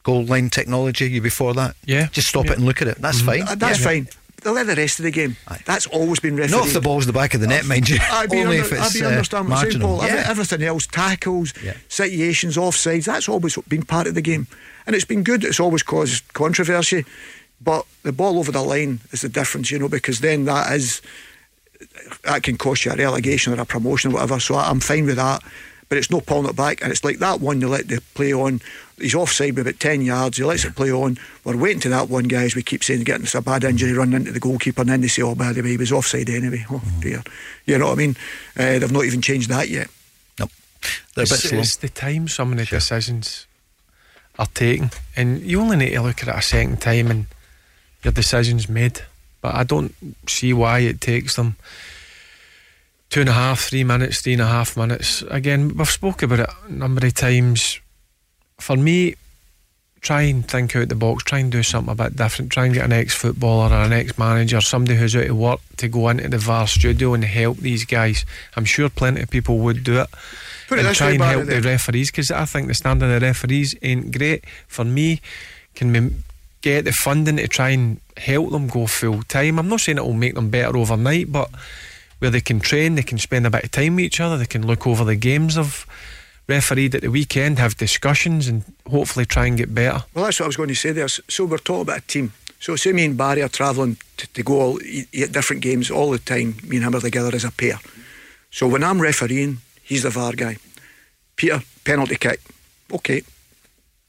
Goal line technology, you before that? Yeah. Just stop Yeah. it and look at it. That's fine. Uh, that's Yeah. fine. They'll let the rest of the game. That's always been refereed. Not if the ball's the back of the net, mind you. I be, Only under, if I it's be uh, understand what saying, marginal. Paul. Yeah. Everything else, tackles, Yeah. situations, offsides, that's always been part of the game. And it's been good. It's always caused controversy. But the ball over the line is the difference, you know, because then that is that can cost you a relegation or a promotion or whatever. So I'm fine with that. But it's no pulling it back. And it's like that one they let the play on. He's offside by about 10 yards. He lets it play on. We're waiting to that one guy, as we keep saying, getting us a bad injury, running into the goalkeeper. And then they say, oh, by the way, he was offside anyway. Oh, dear. You know what I mean? Uh, they've not even changed that yet. Nope. They're a bit It's, slow. it's the time some of the decisions are taken, and you only need to look at it a second time, and your decision's made. but I don't see why it takes them two and a half, three minutes, three and a half minutes. Again, we've spoke about it a number of times. For me, try and think out the box, try and do something a bit different, try and get an ex footballer or an ex manager, somebody who's out of work to go into the VAR studio and help these guys. I'm sure plenty of people would do it. Put and this try and help the referees because I think the standard of the referees ain't great. For me, can we get the funding to try and help them go full time? I'm not saying it will make them better overnight, but where they can train, they can spend a bit of time with each other, they can look over the games of refereed at the weekend, have discussions, and hopefully try and get better. Well, that's what I was going to say there. So we're talking about a team. So say me and Barry are travelling to, to go all eat different games all the time. Me and him are together as a pair. So when I'm refereeing, he's the VAR guy. Peter, penalty kick. Okay,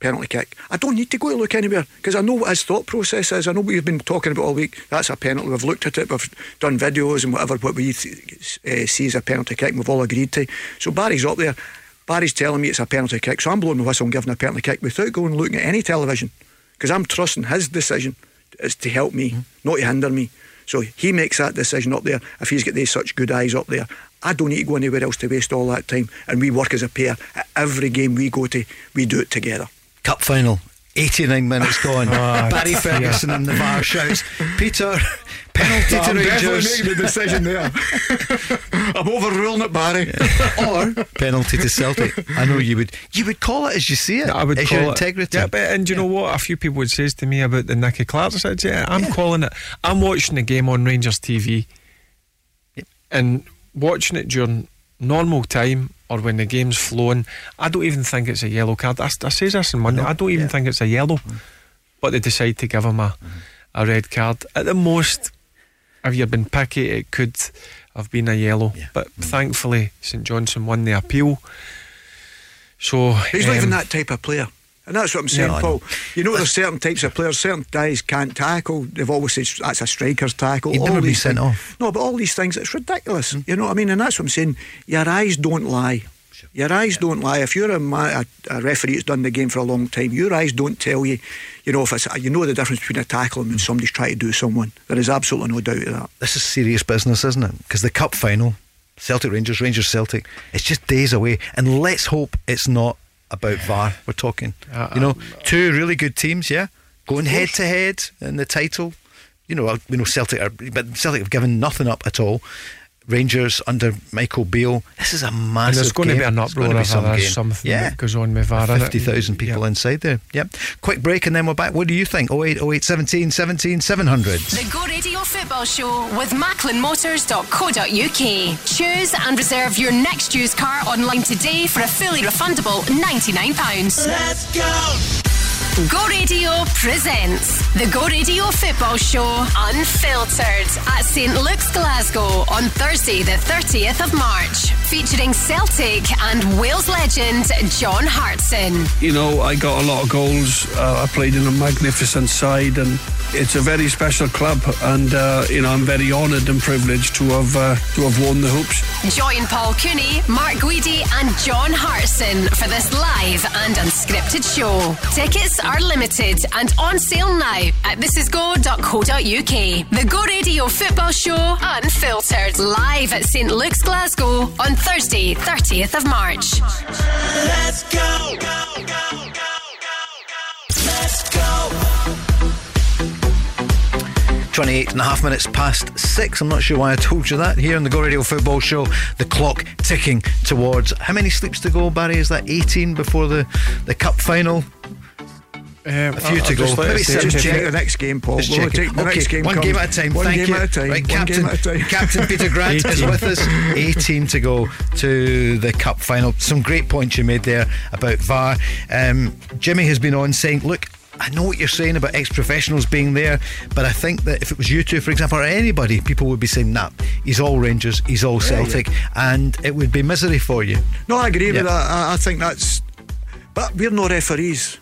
penalty kick. I don't need to go to look anywhere because I know what his thought process is. I know what we've been talking about all week. That's a penalty. We've looked at it. We've done videos and whatever what we uh, see as a penalty kick. And we've all agreed to. So Barry's up there. Barry's telling me it's a penalty kick. So I'm blowing my whistle and giving a penalty kick without going and looking at any television because I'm trusting his decision is to help me, not to hinder me. So he makes that decision up there. If he's got these such good eyes up there, I don't need to go anywhere else to waste all that time. And we work as a pair. At every game we go to, we do it together. Cup final. 89 minutes gone. Ah, Barry. Ferguson in the VAR shouts, Peter, penalty No, to I'm definitely Rangers. making the decision there. I'm overruling it, Barry. or penalty to Celtic. I know you would. You would call it as you see it. I would call your it. integrity. Yeah, but and you know what? A few people would say to me about the Nicky Clark decision. Yeah, I'm calling it. I'm watching the game on Rangers TV, and watching it during normal time or when the game's flowing. I don't even think it's a yellow card. I, I says this on Monday. I don't even think it's a yellow, mm-hmm. but they decide to give him a mm-hmm. a red card. At the most, if you've been picky, it could have been a yellow. But mm-hmm. thankfully, St Johnstone won the appeal. So He's not um, even that type of player. And that's what I'm saying, No, Paul. know. You know, there's certain types of players, certain guys can't tackle. They've always said that's a striker's tackle. He'd all never be sent things. off. No, but all these things, it's ridiculous. Mm. You know what I mean? And that's what I'm saying. Your eyes don't lie. Your eyes don't lie. If you're a, ma- a, a referee that's done the game for a long time, your eyes don't tell you, you know, if it's, you know the difference between a tackle and when somebody's trying to do someone. There is absolutely no doubt of that. This is serious business, isn't it? Because the cup final, Celtic Rangers, Rangers Celtic, it's just days away. And let's hope it's not about VAR. We're talking, Uh, you know, two really good teams, yeah, going head to head in the title. You know, we know Celtic are, but Celtic have given nothing up at all. Rangers under Michael Beale. This is a massive. And there's going game. to be an It's gonna uproar be if some there's game. something yeah. that goes on with VAR. 50,000 people inside there. Yep. Quick break and then we're back. What do you think? 08, 08, 17, 17, 700. The Go Radio Football Show with MacklinMotors.co.uk. Choose and reserve your next used car online today for a fully refundable £99. Let's go. Go Radio presents the Go Radio Football Show Unfiltered at St Luke's Glasgow on Thursday, the 30th of March, featuring Celtic and Wales legend John Hartson. You know, I got a lot of goals. Uh, I played in a magnificent side, and it's a very special club. And uh, you know, I'm very honoured and privileged to have uh, to have won the hoops. Join Paul Cooney, Mark Guidi, and John Hartson for this live and unscripted show. Tickets are limited and on sale now at thisisgo.co.uk. The Go Radio Football Show Unfiltered live at St Luke's Glasgow on Thursday, 30th of March. Let's go. Let's 28 and a half minutes past six. I'm not sure why I told you that. Here on the Go Radio Football Show, the clock ticking towards how many sleeps to go, Barry? Is that 18 before the, the cup final? Um, A few I'll to go. just Maybe it Just check the next game, Paul. Just We'll the okay, next game one comes. game at a time. One Thank game you. at a time. Right, One Captain, game at a time. Captain Peter Grant is with us. 18 to go to the cup final. Some great points you made there about VAR. Um, Jimmy has been on saying, look. I know what you're saying about ex professionals being there, but I think that if it was you two, for example, or anybody, people would be saying, nah, he's all Rangers, he's all Celtic, and it would be misery for you. No, I agree Yeah. with that. I, I think that's. But we're not referees.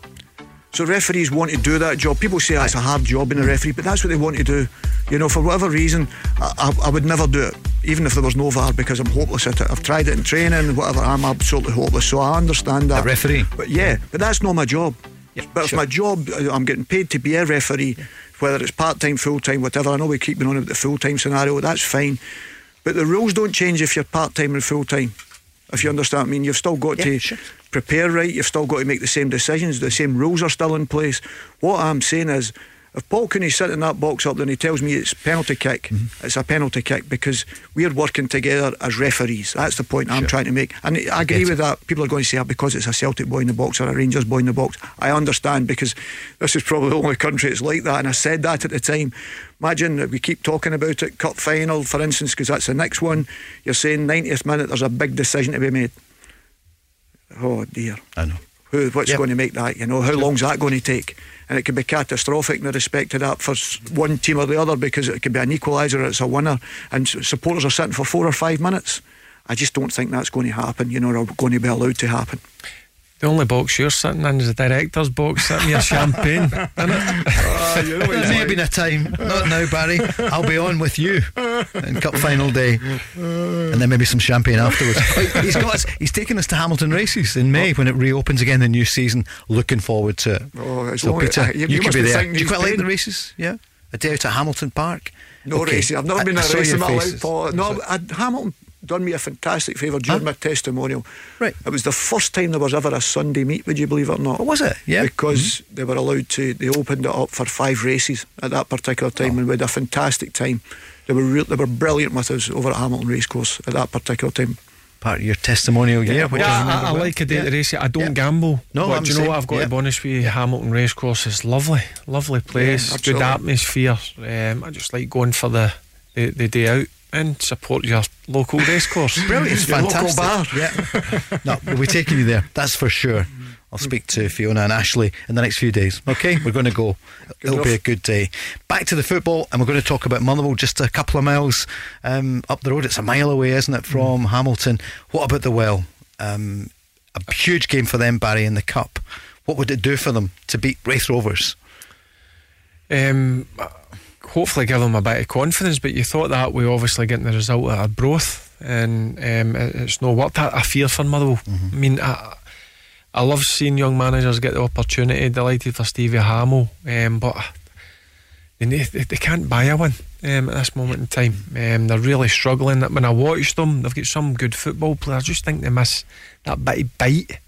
So referees want to do that job. People say oh, that's a hard job being a referee, but that's what they want to do. You know, for whatever reason, I, I, I would never do it, even if there was no VAR, because I'm hopeless at it. I've tried it in training, whatever. I'm absolutely hopeless. So I understand that. A referee? But yeah, but that's not my job. Yeah, but if sure. my job, uh, I'm getting paid to be a referee whether it's part time, full time, whatever. I know we keep going on about the full time scenario. That's fine, but the rules don't change if you're part time and full time. If you understand, what I mean, you've still got Yeah, to sure. prepare right. You've still got to make the same decisions. The same rules are still in place. What I'm saying is, if Paul Cooney's sitting in that box up there and he tells me it's penalty kick, Mm-hmm. it's a penalty kick because we're working together as referees. That's the point I'm trying to make. And I agree with that. People are going to say, "Ah, because it's a Celtic boy in the box or a Rangers boy in the box. I understand because this is probably the only country it's like that. And I said that at the time. Imagine that we keep talking about it, cup final, for instance, because that's the next one. You're saying 90th minute, there's a big decision to be made. Oh dear. I know. Who, what's Yep. going to make that? You know, how long's that going to take? And it could be catastrophic in the respect to that for one team or the other because it could be an equaliser it's a winner, and supporters are sitting for four or five minutes. I just don't think that's going to happen. You know, or going to be allowed to happen. The only box you're sitting in is the director's box, sitting here champagne. isn't you know There may have been a time, not now, Barry. I'll be on with you in cup final day, and then maybe some champagne afterwards. He's got us. He's taking us to Hamilton races in May when it reopens again the new season. Looking forward to it. Oh, so Peter, uh, you- you, you could be be there. Do you he's quite like paid. the races? Yeah, a day out at Hamilton Park. No Okay. racing. I've never I- been I in a saw race your in my life. Paul. No, I, Hamilton done me a fantastic favour during Huh? my testimonial. Right. It was the first time there was ever a Sunday meet, would you believe it or not? What was it? Yeah. Because they were allowed to, they opened it up for five races at that particular time Oh. and we had a fantastic time. They were real, they were brilliant with us over at Hamilton Racecourse at that particular time. Part of your testimonial year. which Yeah, I remember I, I like a day Yeah. at the race. I don't Yeah. gamble. No, but I'm do you know saying- what? I've got yeah. to be honest with you. Hamilton Racecourse is lovely, lovely place, good atmosphere. Um, I just like going for the, the, the day out and support your local racecourse. Brilliant. It's Your local fantastic. Yeah. no, we'll be taking you there. That's for sure. I'll speak to Fiona and Ashley in the next few days. Okay, we're going to go. It'll enough. be a good day. Back to the football, and we're going to talk about Motherwell just a couple of miles um, up the road. It's a mile away, isn't it, from Hamilton? What about the Well? Um, a huge game for them, Barry, in the Cup. What would it do for them to beat Raith Rovers? Um, hopefully, give them a bit of confidence. But you thought that we obviously getting the result at Arbroath, and um, it- it's no worked. I, I fear for Motherwell. I mean, I, I love seeing young managers get the opportunity. Delighted for Stevie Hammell, um, but they, they, they can't buy a win um, at this moment in time. Um, they're really struggling. When I watch them, they've got some good football players. I just think they miss that bit of bite,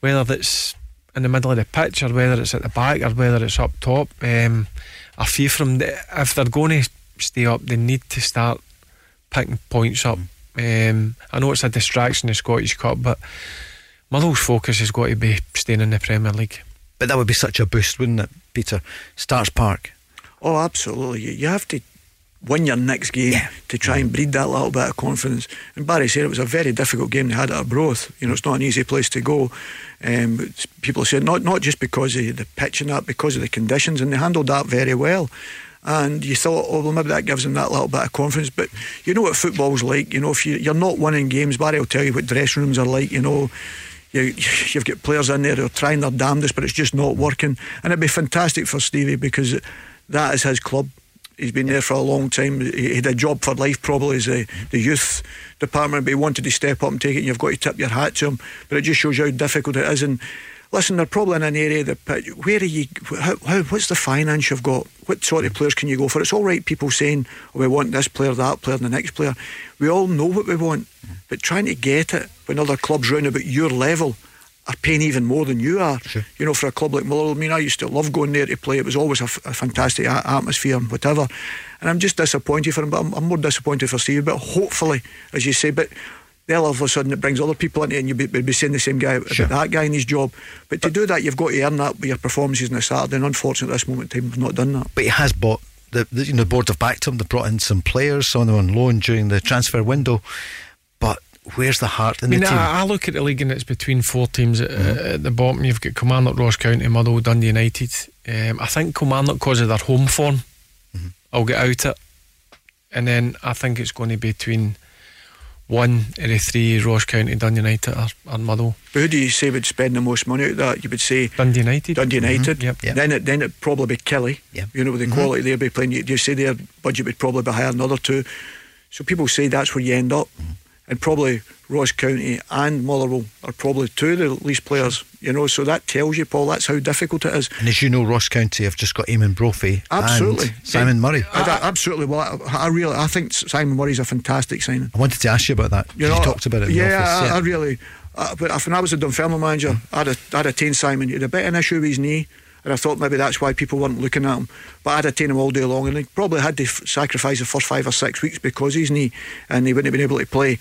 whether that's in the middle of the pitch or whether it's at the back or whether it's up top. Um, I fear from the, if they're going to stay up, they need to start picking points up. Um, I know it's a distraction, the Scottish Cup, but Motherwell's focus has got to be staying in the Premier League. But that would be such a boost, wouldn't it, Peter? Stark's Park. Oh, absolutely. You, you have to win your next game to try and breed that little bit of confidence. And Barry said it was a very difficult game they had at Arbroath. You know, it's not an easy place to go. Um, people say not not just because of the pitch and that, because of the conditions, and they handled that very well. And you thought, oh, well, maybe that gives them that little bit of confidence. But you know what football's like. You know, if you, you're not winning games, Barry will tell you what dressing rooms are like. You know, you, you've got players in there who are trying their damnedest, but it's just not working. And it'd be fantastic for Stevie because that is his club. He's been there for a long time. He had a job for life, probably as a, the youth department, but he wanted to step up and take it. And you've got to tip your hat to him. But it just shows you how difficult it is. And listen, they're probably in an area the. Where are you? How, how, what's the finance you've got? What sort of players can you go for? It's all right, people saying, oh, we want this player, that player, and the next player. We all know what we want. But trying to get it when other clubs round about your level are paying even more than you are. You know, for a club like Motherwell, I mean, I used to love going there to play. It was always a, f- a fantastic a- atmosphere and whatever. And I'm just disappointed for him, but I'm, I'm more disappointed for Steve. But hopefully, as you say, but then all of a sudden it brings other people into it and you'll be, be saying the same guy about that guy and his job. But to do that, you've got to earn that with your performances on a Saturday. And unfortunately, at this moment in time, we've not done that. But he has bought the, the you know the board have backed him. They brought in some players, some of them on loan during the transfer window. But where's the heart in I mean, the team? I, I look at the league and it's between four teams at, at the bottom. You've got Kilmarnock, Ross County, Motherwell, Dundee United. Um, I think Kilmarnock, because of their home form, I'll get out it. And then I think it's going to be between one of the three, Ross County, Dundee United, or, or Motherwell. But who do you say would spend the most money out of that? You would say Dundee United. Dundee United. Mhm, yep. Yep. Then it then it'd probably be Killie. Yeah. You know, with the quality they'll be playing. You, you say their budget would probably be higher than the other two. So people say that's where you end up. And probably Ross County and Motherwell are probably two of the least players. You know, so that tells you, Paul, that's how difficult it is. And as you know, Ross County have just got Eamonn Brophy Absolutely, and Simon Murray. I, I- absolutely. Well, I, I really, I think Simon Murray's a fantastic signing. I wanted to ask you about that. You, talked about it yeah, office. I, I really. Uh, but when I was a Dunfermline manager, I'd have, I'd have taken Simon. He had a bit of an issue with his knee, and I thought maybe that's why people weren't looking at him. But I'd taken him all day long, and he probably had to f- sacrifice the first five or six weeks because his knee, and he wouldn't have been able to play.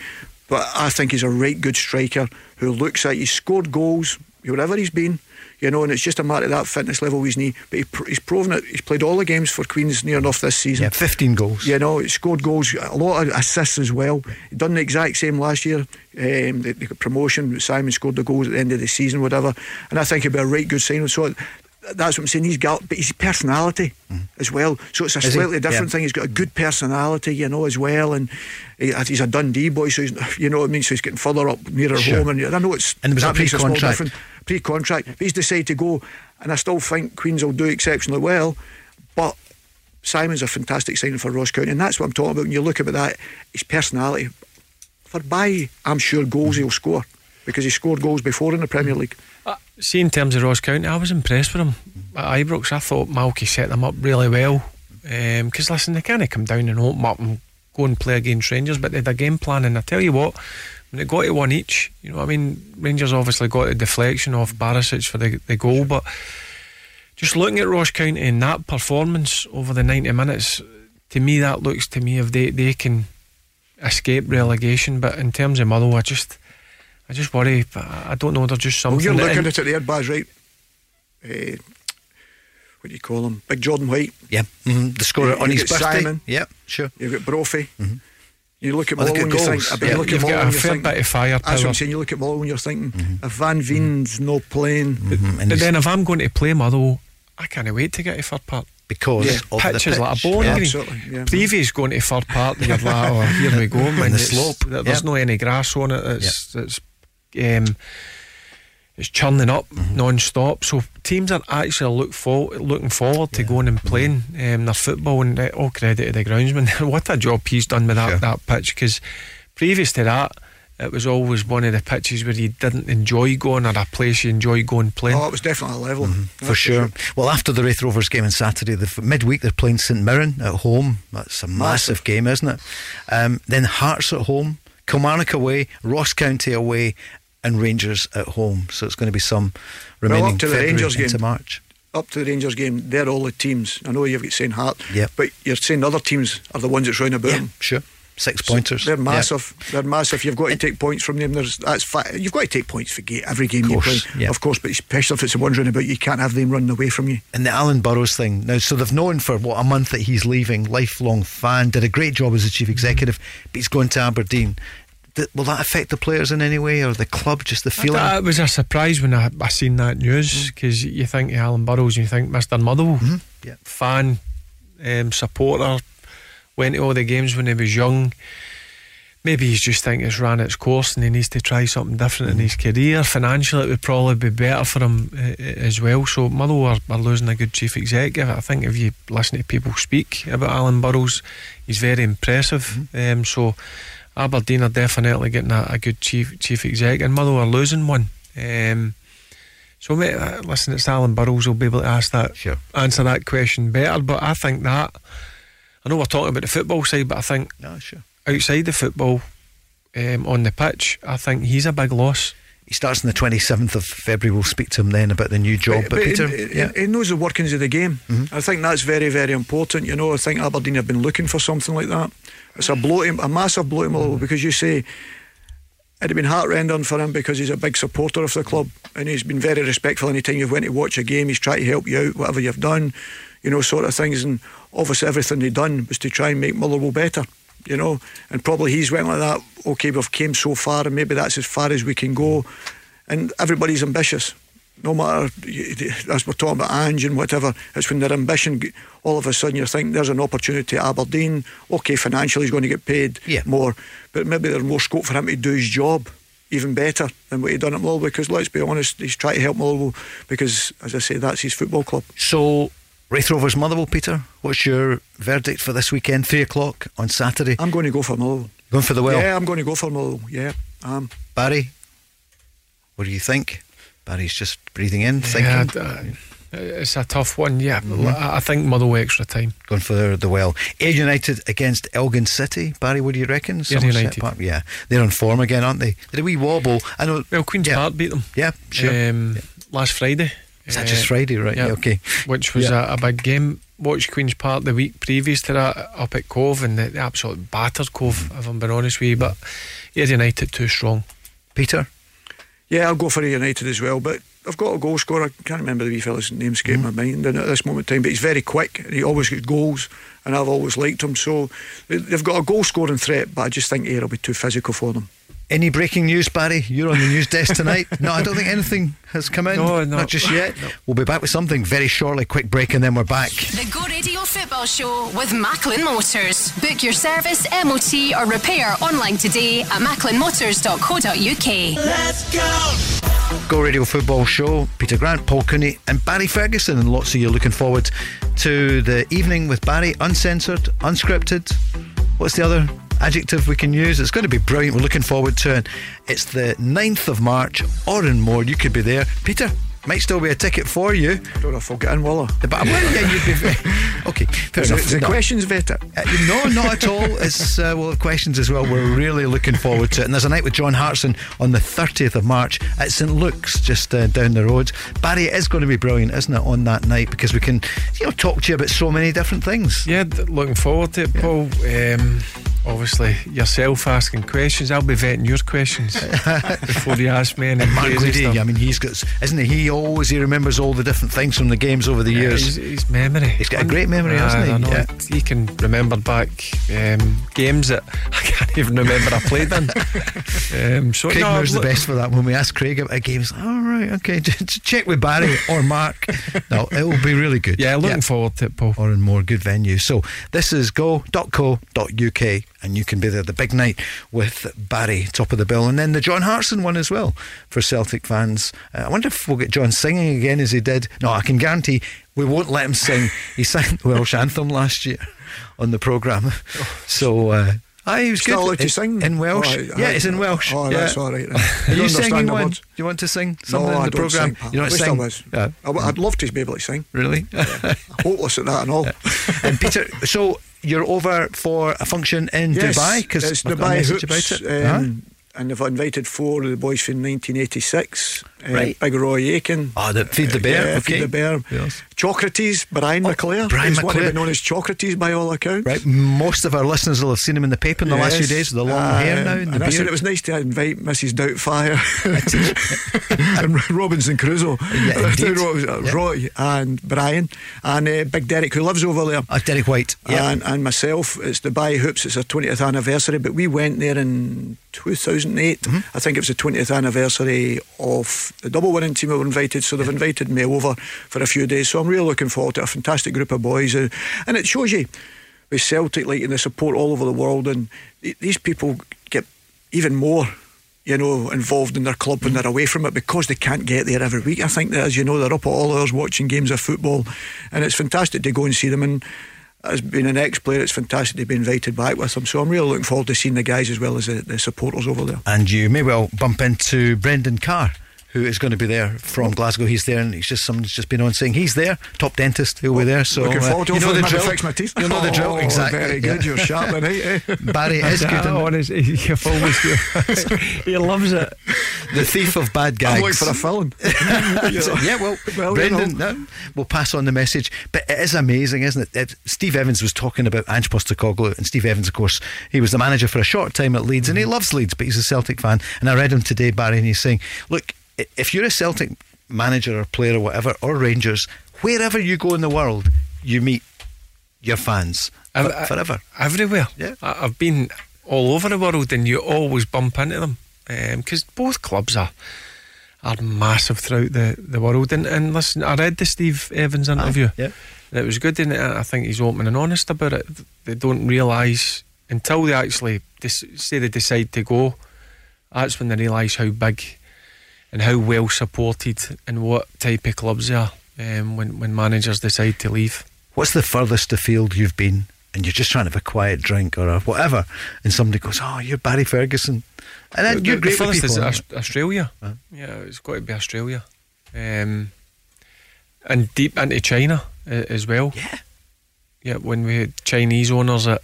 But I think he's a right good striker who looks at. He's scored goals wherever he's been. You know, and it's just a matter of that fitness level with his knee. But he, pr- he's proven it. He's played all the games for Queens near enough this season. Yeah, 15 goals. You know, he scored goals, a lot of assists as well. He done the exact same last year. Um, they got promotion. Simon scored the goals at the end of the season, whatever. And I think he'll be a right good signing. So that's what I'm saying. He's got, but his personality as well. So it's a. Is he? slightly different Yeah. thing. He's got a good personality, you know, as well. And he, uh, he's a Dundee boy, so he's, you know what I mean. So he's getting further up nearer Sure. home. And I know it's And there was a that small pre-contract. difference. Pre-contract. But he's decided to go, and I still think Queens will do exceptionally well, but. Simon's a fantastic signing for Ross County, and that's what I'm talking about. When you look about that, his personality. For by, I'm sure goals he'll score because he scored goals before in the Premier League. Uh, see, in terms of Ross County, I was impressed with him at Ibrox. I thought Malky set them up really well. Because, listen, they of come down and open up and go and play against Rangers, but they had a game plan. And I tell you what, when it got to one each, you know what I mean? Rangers obviously got a deflection off Barisic for the, the goal, but just looking at Ross County and that performance over the 90 minutes, to me, that looks to me if they, they can escape relegation. But in terms of Motherwell, I just. I just worry. but I don't know. They're just Well, something. you're looking at it there, Baz, right? Eh, what do you call him? Big Jordan White. Yeah, mhm. the scorer You- on you his get birthday. Simon. Yeah, sure. You've got Brophy. You look at Well, Malone and you think, goals. I bet Yeah, you look at you've got Malone a and you fair think, bit of firepower. That's what I'm saying. You look at Malone and you're thinking, Mm-hmm. if Van Veen's no playing, But then if I'm going to play Motherwell, I can't wait to get to Fir Park. Because Yeah. of pitch the is like a pitch. bowling Yeah. green. Absolutely, yeah. Previous going to Fir Park, you're like, oh, here we go, man. the slope, There's yeah. no any grass on it. It's it's um, it's churning up Mm-hmm. non-stop. So teams are actually look for, looking forward to going and playing um, their football. And uh, all credit to the groundsman. what a job he's done with that Sure. that pitch. Because previous to that. It was always one of the pitches where you didn't enjoy going, or a place you enjoy going playing. oh, it was definitely a level. Mm-hmm. That's For sure. Well, after the Raith Rovers game on Saturday, the f- midweek they're playing St Mirren at home. That's a massive, game, isn't it? Um, then Hearts at home, Kilmarnock away, Ross County away, and Rangers at home. So it's going to be some remaining up to the February Rangers into game. March. Up to the Rangers game, they're all the teams. I know you've got St Hart, Yep. but you're saying other teams are the ones that's round about Yeah, them. sure. Six So pointers. They're Yeah. massive. They're massive. You've got to take points from them. There's that's You've got to take points for every game Of you play, yeah. of course. But especially if it's the ones running about, you can't have them running away from you. And the Alan Burrows thing. Now, so they've known for what a month that he's leaving, lifelong fan, did a great job as the chief executive, but he's going to Aberdeen. Th- Will that affect the players in any way, or the club? Just the feeling? it was a surprise when I, I seen that news because you think of Alan Burrows and you think Mr. Motherwell, Yeah. fan, um, supporter, went to all the games when he was young. Maybe he's just think it's ran its course and he needs to try something different in his career. Financially, it would probably be better for him uh, as well. So Motherwell are, are losing a good chief executive. I think if you listen to people speak about Alan Burrows, he's very impressive. Um, so Aberdeen are definitely getting a, a good chief chief exec, and Motherwell are losing one. Um, so, mate, uh, listen, it's Alan Burrows will be able to ask that, Sure. answer that question better. But I think that I know we're talking about the football side, but I think no, sure. outside the football, um, on the pitch, I think he's a big loss. He starts on the 27th of February. We'll speak to him then about the new job. But, Peter, he, he- yeah. Mm-hmm. he knows the workings of the game. I think that's very, very important. You know, I think Aberdeen have been looking for something like that. It's a blow, to, a massive blow to because you say it'd have been heartrending for him because he's a big supporter of the club and he's been very respectful anytime you've went to watch a game. He's tried to help you out, whatever you've done, you know, sort of things. And obviously, everything they've done was to try and make Motherwell better. You know, and probably he's went like that. Okay, we've came so far, and maybe that's as far as we can go. And everybody's ambitious no matter as we're talking about Ange and whatever, it's when their ambition all of a sudden you're thinking there's an opportunity at Aberdeen. Okay, financially he's going to get paid Yeah. more, but maybe there's more scope for him to do his job even better than what he done at Millwall. Because let's be honest, he's trying to help Millwall because, as I say, that's his football club. So, Raith Rovers Motherwell, Peter, what's your verdict for this weekend? Three o'clock on Saturday. I'm going to go for Millwall. Going for the well. Yeah, I'm going to go for Motherwell. Yeah, um, Barry, what do you think? Barry's just breathing in, Yeah, thinking. uh, it's a tough one. Yeah, I I think Motherwell extra time. Going for the well. Ayr United against Elgin City. Barry, what do you reckon? Ayr United. Park? Yeah, they're on form again, aren't they? Did a wee wobble. I know. Well, Queen's Yeah. Park beat them. Yeah, sure. Um, Last Friday. Is that Uh, just Friday, right? yeah. Yeah, okay. Which was Yeah. a, a big game. Watched Queen's Park the week previous to that up at Cove and they, they absolutely battered Cove, if I'm being honest with you. But Ayr United too strong. Peter? Yeah, I'll go for United as well. But I've got a goal scorer. I can't remember the wee fella's name, escaping mm. my mind and at this moment in time. But he's very quick and he always gets goals. And I've always liked him. So they- they've got a goal scoring threat, but I just think Ayr will be too physical for them. Any breaking news, Barry? You're on the news desk tonight. no, I don't think anything has come in. No, no. not just yet. We'll be back with something very shortly. Quick break, and then we're back. The Go Radio Football Show with Macklin Motors. Book your service, MOT, or repair online today at macklinmotors.co.uk. Let's go. Go Radio Football Show. Peter Grant, Paul Cooney, and Barry Ferguson, and lots of you looking forward to the evening with Barry, uncensored, unscripted. What's the other adjective we can use? It's going to be brilliant. We're looking forward to it. It's the 9th of March, Oran Mor. You could be there. Peter, might still be a ticket for you. don't know if I'll get in, will I? But well, yeah, you'd be. Okay, fair enough. it, is the No. questions vetted? Uh, no, not at all. It's uh, well, questions as well. We're really looking forward to it. And there's a night with John Hartson on the 30th of March at St Luke's, just uh, down the road. Barry, it is going to be brilliant, isn't it, on that night because we can, you know, talk to you about so many different things. Yeah, looking forward to it, Paul. Um, obviously, yourself asking questions. I'll be vetting your questions before you ask me. any And Mark stuff. I mean, he's got, isn't he? He always he remembers all the different things from the games over the Yeah, years. his, his memory. He's got a great memory, hasn't he? Yeah. He can remember back um, games that I can't even remember I played in. Um, so Craig no, Moore's the best for that. When we ask Craig about games, game, he's like, all right, okay, just check with Barry or Mark. No, it will be really good. Yeah, looking forward to it, Paul. Oran Mor good venues. So this is go.co.uk and you can be there the big night with Barry top of the bill and then the John Hartson one as well for Celtic fans. Uh, I wonder if we'll get John singing again as he did. No, I can guarantee we won't let him sing. He sang the Welsh anthem last year on the programme. So uh, Aye, he was Still good. allowed to In- sing? in Welsh. Oh, yeah, it's in Welsh. Oh, yeah. that's all right. Are you singing one? words. Do you want to sing something no, in the programme? sing. You don't I wish I sing? was. Yeah. I, would love to be able to sing. Really? Hopeless at that and all. and Peter, so you're over for a function in Yes, Dubai because it's I've Dubai Hoops, about it. um, and they've invited four of the boys from 1986. Uh, Right. Big Roy Aitken. Oh, the Feed the Bear, Yeah, okay. Feed the Bear. Yes. Chocrates, Brian McClair. Brian He's one to McClair. known as Chocrates by all accounts. Right, most of our listeners will have seen him in the paper in the last few days with the long Uh, hair now and the and I said it was nice to invite Mrs. Doubtfire and Robinson Crusoe, Yeah. Ro- Yeah. Roy and Brian and uh, Big Derek who lives over there. Uh, Derek White. Yeah. And, and myself, it's Dubai Hoops, it's our 20th anniversary, but we went there in 2008. Mm-hmm. I think it was the 20th anniversary of the double winning team we were invited, so they've invited me over for a few days. So I'm really looking forward to a fantastic group of boys. uh, and it shows you with Celtic, like, and the support all over the world, and these people get even more. You know, involved in their club when they're away from it because they can't get there every week. I think that, as you know, they're up at all hours watching games of football, and it's fantastic to go and see them. And as being an ex-player, it's fantastic to be invited back with them. So I'm really looking forward to seeing the guys as well as the, the supporters over there. And you may well bump into Brendan Carr, who is going to be there from Glasgow. He's there, and he's just someone's just been on saying he's there, top dentist. He'll be there. So looking uh, forward to you know the drill. fix my teeth. You know the drill Oh, exactly. Very good. Yeah. You're sharp tonight. Eh? Barry is good. Oh, in- honestly, you've always he loves it. the thief of bad guys. I'm looking for a film. So, yeah, well, Well, you Brendan, know. no, we'll pass on the message. But it is amazing, isn't it? It- Steve Evans was talking about Ange Postecoglou, and Steve Evans, of course, he was the manager for a short time at Leeds, and he loves Leeds, but he's a Celtic fan. And I read him today, Barry, and he's saying, "Look, i- if you're a Celtic manager or player or whatever, or Rangers, wherever you go in the world, you meet your fans I- for- I- forever." everywhere. Yeah. I, I've been all over the world, and you always bump into them um, because both clubs are are massive throughout the, the world. And, and listen, I read the Steve Evans interview. yeah. And it was good, and I think he's open and honest about it. They don't realise until they actually dis- say they decide to go. That's when they realise how big and how well supported and what type of clubs they are um, when when managers decide to leave. What's the furthest afield you've been and you're just trying to have a quiet drink or a whatever, and somebody goes, "Oh, you're Barry Ferguson," and then The- you're great with is people. Aus- Australia. Yeah, it's got to be Australia. Um, and deep into China uh, as well. Yeah. Yeah, when we had Chinese owners at,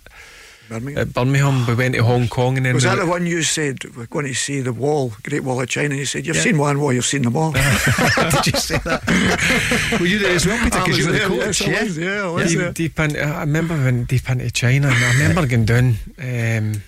Birmingham. at Birmingham, we went to Hong Kong and then Was we that went- the one you said we're going to see the wall, Great Wall of China? And you said you've Yeah. seen one wall, you've seen them all. Did you say that? Were you there as well, Peter? I Because you were the there, coach. yes, I was, yeah, I was deep, there. deep into, I remember when deep into China and I remember going down um,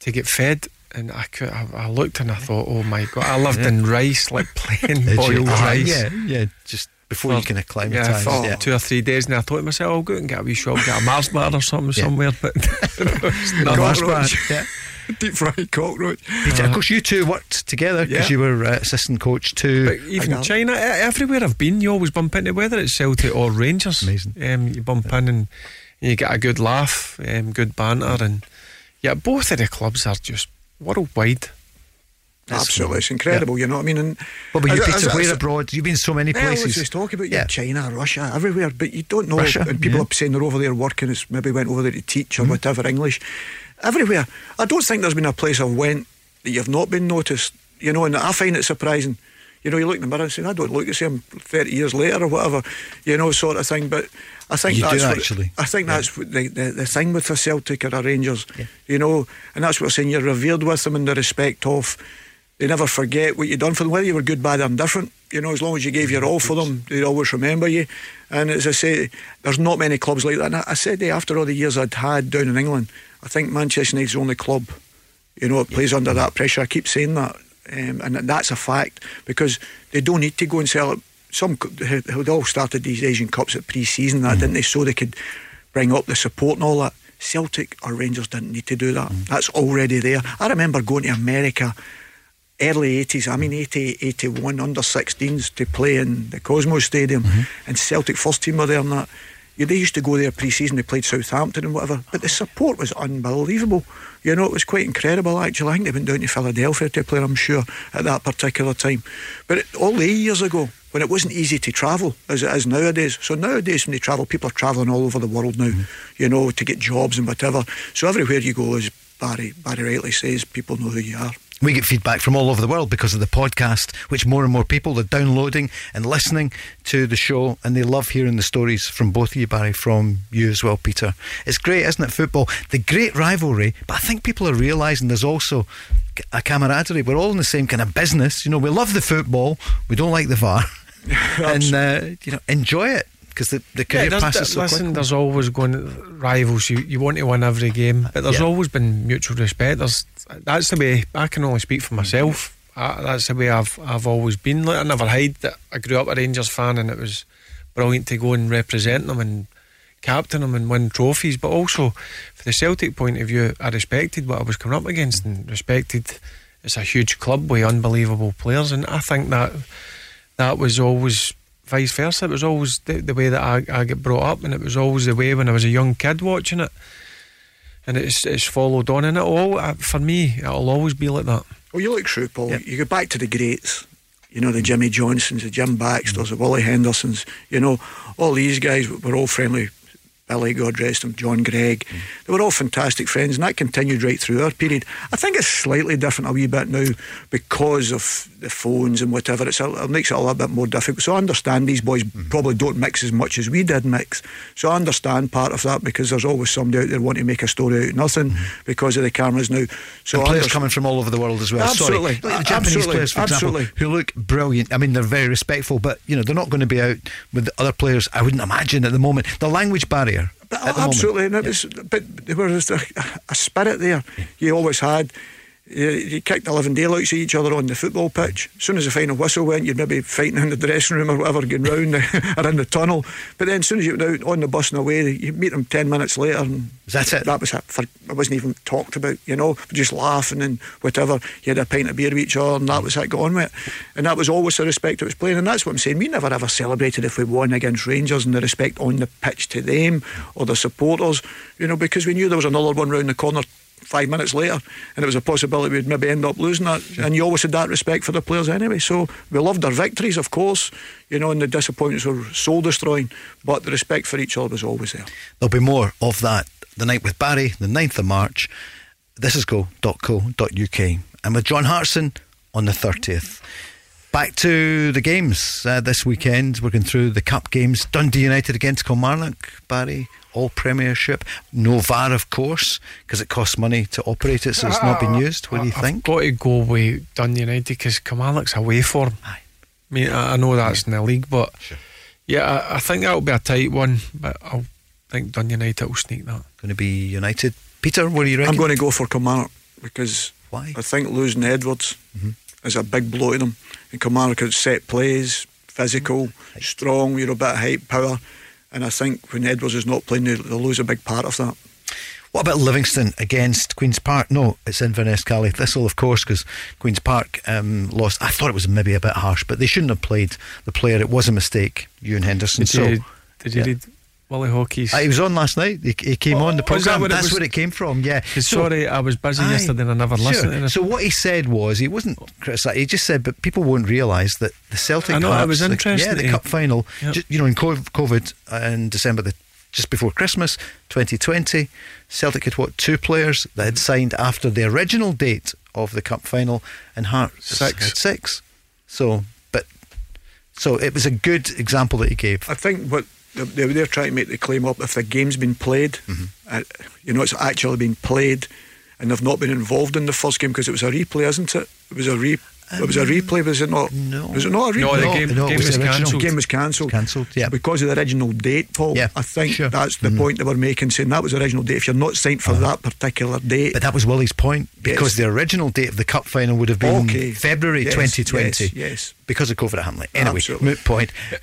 to get fed and I, could, I, I looked and I thought, oh my God, I lived in rice, like plain boiled Ah, rice. Yeah, yeah. Just before you For- can Yeah, acclimatise. for Yeah, two or three days, and I thought to myself, I'll go and get a wee shop, get a Mars bar or something Yeah. somewhere. But No, Mars bar. Yeah. Deep fried cockroach. Peter, of course, you two worked together because Yeah. you were uh, assistant coach to. But even. China, everywhere I've been, you always bump into whether it's Celtic or Rangers. Amazing. Um, you bump in and you get a good laugh, um, good banter, and yeah, both of the clubs are just worldwide. Absolutely, it's incredible. You know what I mean? And What about you, as- Peter? as- Where abroad? You've been so many Well, let's places. just talk about Yeah. yeah. China, Russia, everywhere, but you don't know. Russia, and people yeah. are saying they're over there working. It's maybe went over there to teach or Mm-hmm. whatever English. Everywhere. I don't think there's been a place I've went that you've not been noticed. You know, and I find it surprising. You know, you look in the mirror and say, I don't look the same 30 years later or whatever, you know, sort of thing. But I think You do that's what- actually. I think Yeah. that's the, the, the thing with the Celtic or a Rangers, Yeah. you know, and that's what I'm saying. You're revered with them in the respect of they never forget what you done for them, whether you were good, bad, or indifferent. You know, as long as you gave your all for them, they always remember you. And as I say, there's not many clubs like that. And I, said eh, after all the years I'd had down in England, I think Manchester United's the only club, you know, it plays under that pressure. I keep saying that, um, and that's a fact because they don't need to go and sell it. Some they all started these Asian Cups at pre-season, that didn't they? So they could bring up the support and all that. Celtic or Rangers didn't need to do that. That's already there. I remember going to America early 80s, I mean 80, 81, under 16s to play in the Cosmos Stadium mm-hmm. and Celtic first team were there and that. Yeah, they used to go there pre-season, they played Southampton and whatever, but the support was unbelievable. You know, it was quite incredible actually. I think they went down to Philadelphia to play, I'm sure, at that particular time. But it, all the years ago, when it wasn't easy to travel as it is nowadays. So nowadays when they travel, people are travelling all over the world now, mm-hmm. you know, to get jobs and whatever. So everywhere you go, as Barry, Barry rightly says, people know who you are. We get feedback from all over the world because of the podcast, which more and more people are downloading and listening to the show, and they love hearing the stories from both of you, Barry, from you as well, Peter. It's great, isn't it? Football, the great rivalry, but I think people are realising there's also a camaraderie. We're all in the same kind of business. You know, we love the football, we don't like the VAR, and uh, you know, enjoy it because the, the career there's- passes so listen, quickly. there's always going rivals. You you want to win every game, but there's Yeah. always been mutual respect. There's that's the way I can only speak for myself. I, that's the way I've I've always been. Like, I never hide that I grew up a Rangers fan, and it was brilliant to go and represent them and captain them and win trophies. But also, for the Celtic point of view, I respected what I was coming up against and respected. It's a huge club with unbelievable players, and I think that that was always vice versa. It was always the, the way that I, I get brought up, and it was always the way when I was a young kid watching it. And it's it's followed on, and it all uh, for me, it'll always be like that. Well, you look through, Paul. You go back to the greats. You know, the Jimmy Johnstones, the Jim Baxters, the Willie Hendersons. You know, all these guys were all friendly. Billy, God rest him, John Greig. They were all fantastic friends, and that continued right through our period. I think it's slightly different a wee bit now because of the phones and whatever. It's a, it makes it a little bit more difficult. So I understand these boys mm-hmm. probably don't mix as much as we did mix. So I understand part of that because there's always somebody out there wanting to make a story out of nothing mm-hmm. because of the cameras now. So and players coming from all over the world as well. Absolutely. Sorry. Like the Japanese Absolutely. players, for Absolutely. example, who look brilliant. I mean, they're very respectful, but you know they're not going to be out with other players. I wouldn't imagine at the moment. The language barrier. But absolutely, moment. and it was, but there was a, a spirit there. You always had. You, kicked 11 daylights at each other on the football pitch. As soon as the final whistle went, you'd maybe fighting in the dressing room or whatever, going round the, or in the tunnel. But then as soon as you went out on the bus and away, you'd meet them 10 minutes later. And That's it. That was it. For, it wasn't even talked about, you know, just laughing and whatever. You had a pint of beer with each other and that was it, got on with it. And that was always the respect that was playing. And that's what I'm saying. We never ever celebrated if we won against Rangers and the respect on the pitch to them or the supporters, you know, because we knew there was another one round the corner five minutes later, and it was a possibility we'd maybe end up losing that. And you always had that respect for the players anyway. So we loved our victories, of course, you know, and the disappointments were soul destroying, but the respect for each other was always there. There'll be more of that the night with Barry, the 9th of March. This is go.co.uk. And with John Hartson on the 30th. Back to the games uh, this weekend. We're going through the cup games. Dundee United against Kilmarnock, Barry. All Premiership. No VAR, of course, because it costs money to operate it, so it's not been ah, used. What do you I've think? got to go with Dundee United because Kilmarnock's away form. Aye. I mean, I, I know that's in the league, but yeah, I, I think that'll be a tight one. But I think Dundee United will sneak that. Going to be United. Peter, what do you reckon? I'm going to go for Kilmarnock because Why? I think losing Edwards mm-hmm. is a big blow to them. And Kilmarnock had set plays, physical, strong, you know, a bit of height, power. And I think when Edwards is not playing, they- they'll lose a big part of that. What about Livingston against Queen's Park? No, it's Inverness Caley Thistle, of course, because Queen's Park um, lost. I thought it was maybe a bit harsh, but they shouldn't have played the player. It was a mistake, Ewan Henderson. Did so you, did you yeah. read Willie Haughey's? Uh, he was on last night. He, he came Oh, on the that programme. it That's was? where it came from. Yeah. Sorry, I was busy Aye, yesterday and I never listened sure. So what he said was he wasn't criticised. He just said, but people won't realise that the Celtic. I know, Hearts, was interesting yeah, the cup final. Yep. Just, you know, in COVID in December, the, just before Christmas, 2020, Celtic had what two players that had signed after the original date of the cup final, and Hearts Six. had six. So, but so it was a good example that he gave. I think what they- they- they're trying to make the claim up if the game's been played, uh, you know, it's actually been played, and they've not been involved in the first game because it was a replay, isn't it? It was a re. It was a replay, was it not? no. Was it not a replay? No, the game, no, game was was the cancelled. game was cancelled. Cancelled, yeah. Because of the original date, Paul. Yeah, I think sure. that's the point they were making, saying that was the original date. If you're not signed for that particular date, But that was Willie's point because Yes. the original date of the cup final would have been Okay. February Yes, 2020. yes, yes. Because of COVID at Hamley. Anyway, Absolutely. moot point. it,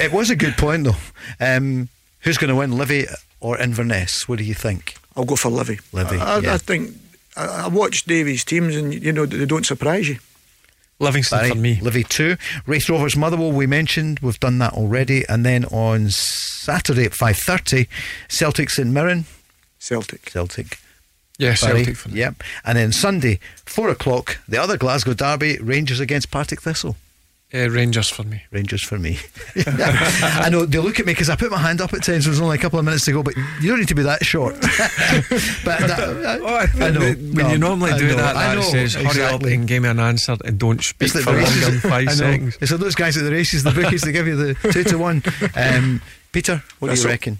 it was a good point though. Um, who's going to win, Livy or Inverness? What do you think? I'll go for Livy. Livy, I, I- yeah. I think I, I watched Davies' teams, and you know they don't surprise you. Livingston Barry, for me. Livy 2. Raith Rovers Motherwell, we mentioned. We've done that already. And then on Saturday at 5.30, Celtic St Mirren. Celtic. Celtic. Yeah, Barry, Celtic for me. Yep. And then Sunday, 4 o'clock, the other Glasgow derby, Rangers against Partick Thistle. Uh, Rangers for me. Rangers for me. I know they look at me because I put my hand up at times. There's only a couple of minutes to go, but you don't need to be that short. but that, Oh, I I know. when No, you normally I do know, that, I that know, says hurry up exactly. and give me an answer and don't speak It's like for the races. longer than five seconds. It's like those guys at the races, the bookies, they give you the two to one. Um, Peter, what do That's you all. reckon?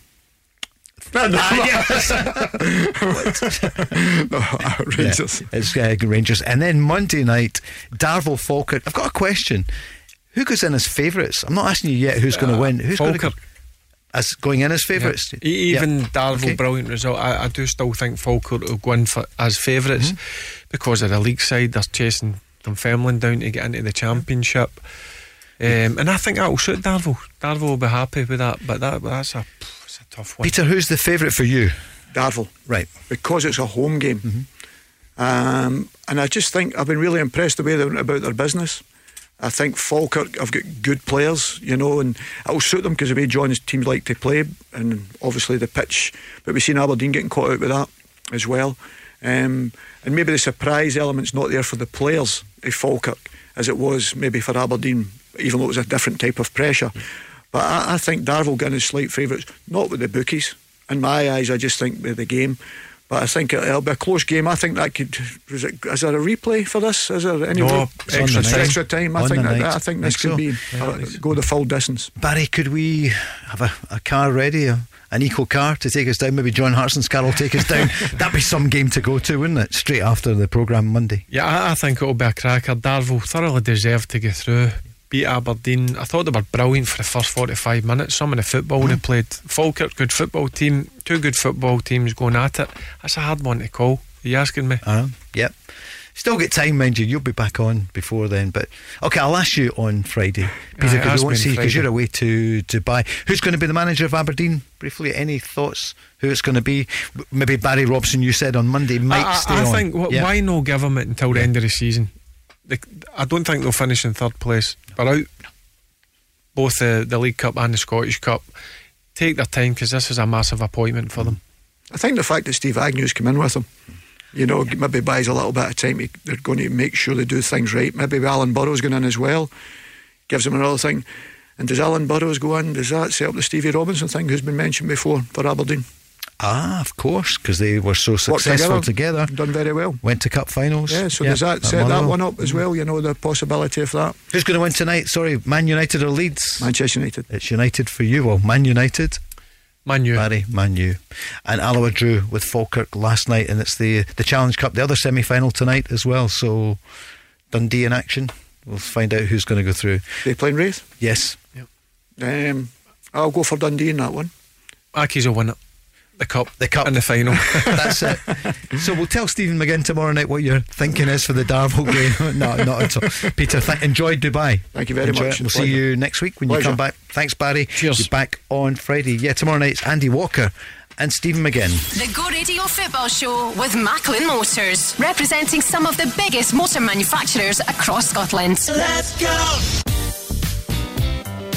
no, Rangers. Yeah, it's uh, Rangers. And then Monday night, Darvel Falkirk. I've got a question. Who goes in as favourites? I'm not asking you yet who's going to win. Who's going to go as going in as favourites? E- Even Yeah. Darvel, Okay. brilliant result. I, I do still think Falkirk will go in for, as favourites Mm-hmm. because of the league side. They're chasing Dunfermline down to get into the championship. Um, and I think that will suit Darvel. Darvel will be happy with that, but that that's a, it's a tough one. Peter, who's the favourite for you? Darvel. Right. because it's a home game. Um, and I just think I've been really impressed the way they went about their business. I think Falkirk have got good players, you know, and it'll suit them because the way John's teams like to play, and obviously the pitch. But we've seen Aberdeen getting caught out with that as well. Um, and maybe the surprise element's not there for the players of Falkirk as it was maybe for Aberdeen, even though it was a different type of pressure. But I, I think Darvel going as slight favourites, not with the bookies. In my eyes, I just think with the game. But I think it, it'll be a close game. I think that could. Is, it, is there a replay for this? Is there any No, re- It's on extra the time. extra time? I On think that, night. I think this Think could so. be uh, go the full distance. Barry, could we have a, a car ready, a, an eco car to take us down? Maybe John Hartson's car will take us down. That'd be some game to go to, wouldn't it? Straight after the programme Monday. Yeah, I, I think it'll be a cracker. Darvel thoroughly deserved to get through. Beat Aberdeen. I thought they were brilliant for the first 45 minutes. Some of the football they played. Falkirk, good football team. Two good football teams going at it. That's a hard one to call. Are you asking me? Uh, yep. Still get time, mind you. You'll be back on before then. But okay, I'll ask you on Friday. Peter, because we won't see because you're away to Dubai. Who's going to be the manager of Aberdeen? Briefly, any thoughts? Who it's going to be? Maybe Barry Robson. You said on Monday might I, stay I, I on. think Yeah. why no give them it until the end of the season? They, I don't think they'll finish in third place. But out both the, the League Cup and the Scottish Cup. Take their time because this is a massive appointment for them. I think the fact that Steve Agnew's come in with them You know, maybe buys a little bit of time. They're going to make sure they do things right. Maybe Alan Burrows going in as well gives them another thing. And does Alan Burrows go in? Does that set up the Stevie Robinson thing, who's been mentioned before for Aberdeen? Ah, of course, because they were so successful together. Done very well. Went to cup finals. Yeah, so does that set that one up as well? You know, the possibility of that. Who's going to win tonight? Sorry, Man United or Leeds? Manchester United. It's United for you. Well, Man United. Man U. Barry, Man U. And Alloa drew with Falkirk last night, and it's the the Challenge Cup, the other semi final tonight as well. So Dundee in action. We'll find out who's going to go through. They playing Raith? Yes. Um, I'll go for Dundee in that one. Accies will win it. The cup. The cup. And the final. That's it. So we'll tell Stephen McGinn tomorrow night what your thinking is for the Darvel game. no, not at all. Peter, th- enjoy Dubai. Thank you very Enjoy much. it. We'll see you next week when you come back. Thanks, Barry. Cheers. You're back on Friday. Yeah, tomorrow night it's Andy Walker and Stephen McGinn. The Go Radio Football Show with Macklin Motors, representing some of the biggest motor manufacturers across Scotland. Let's go.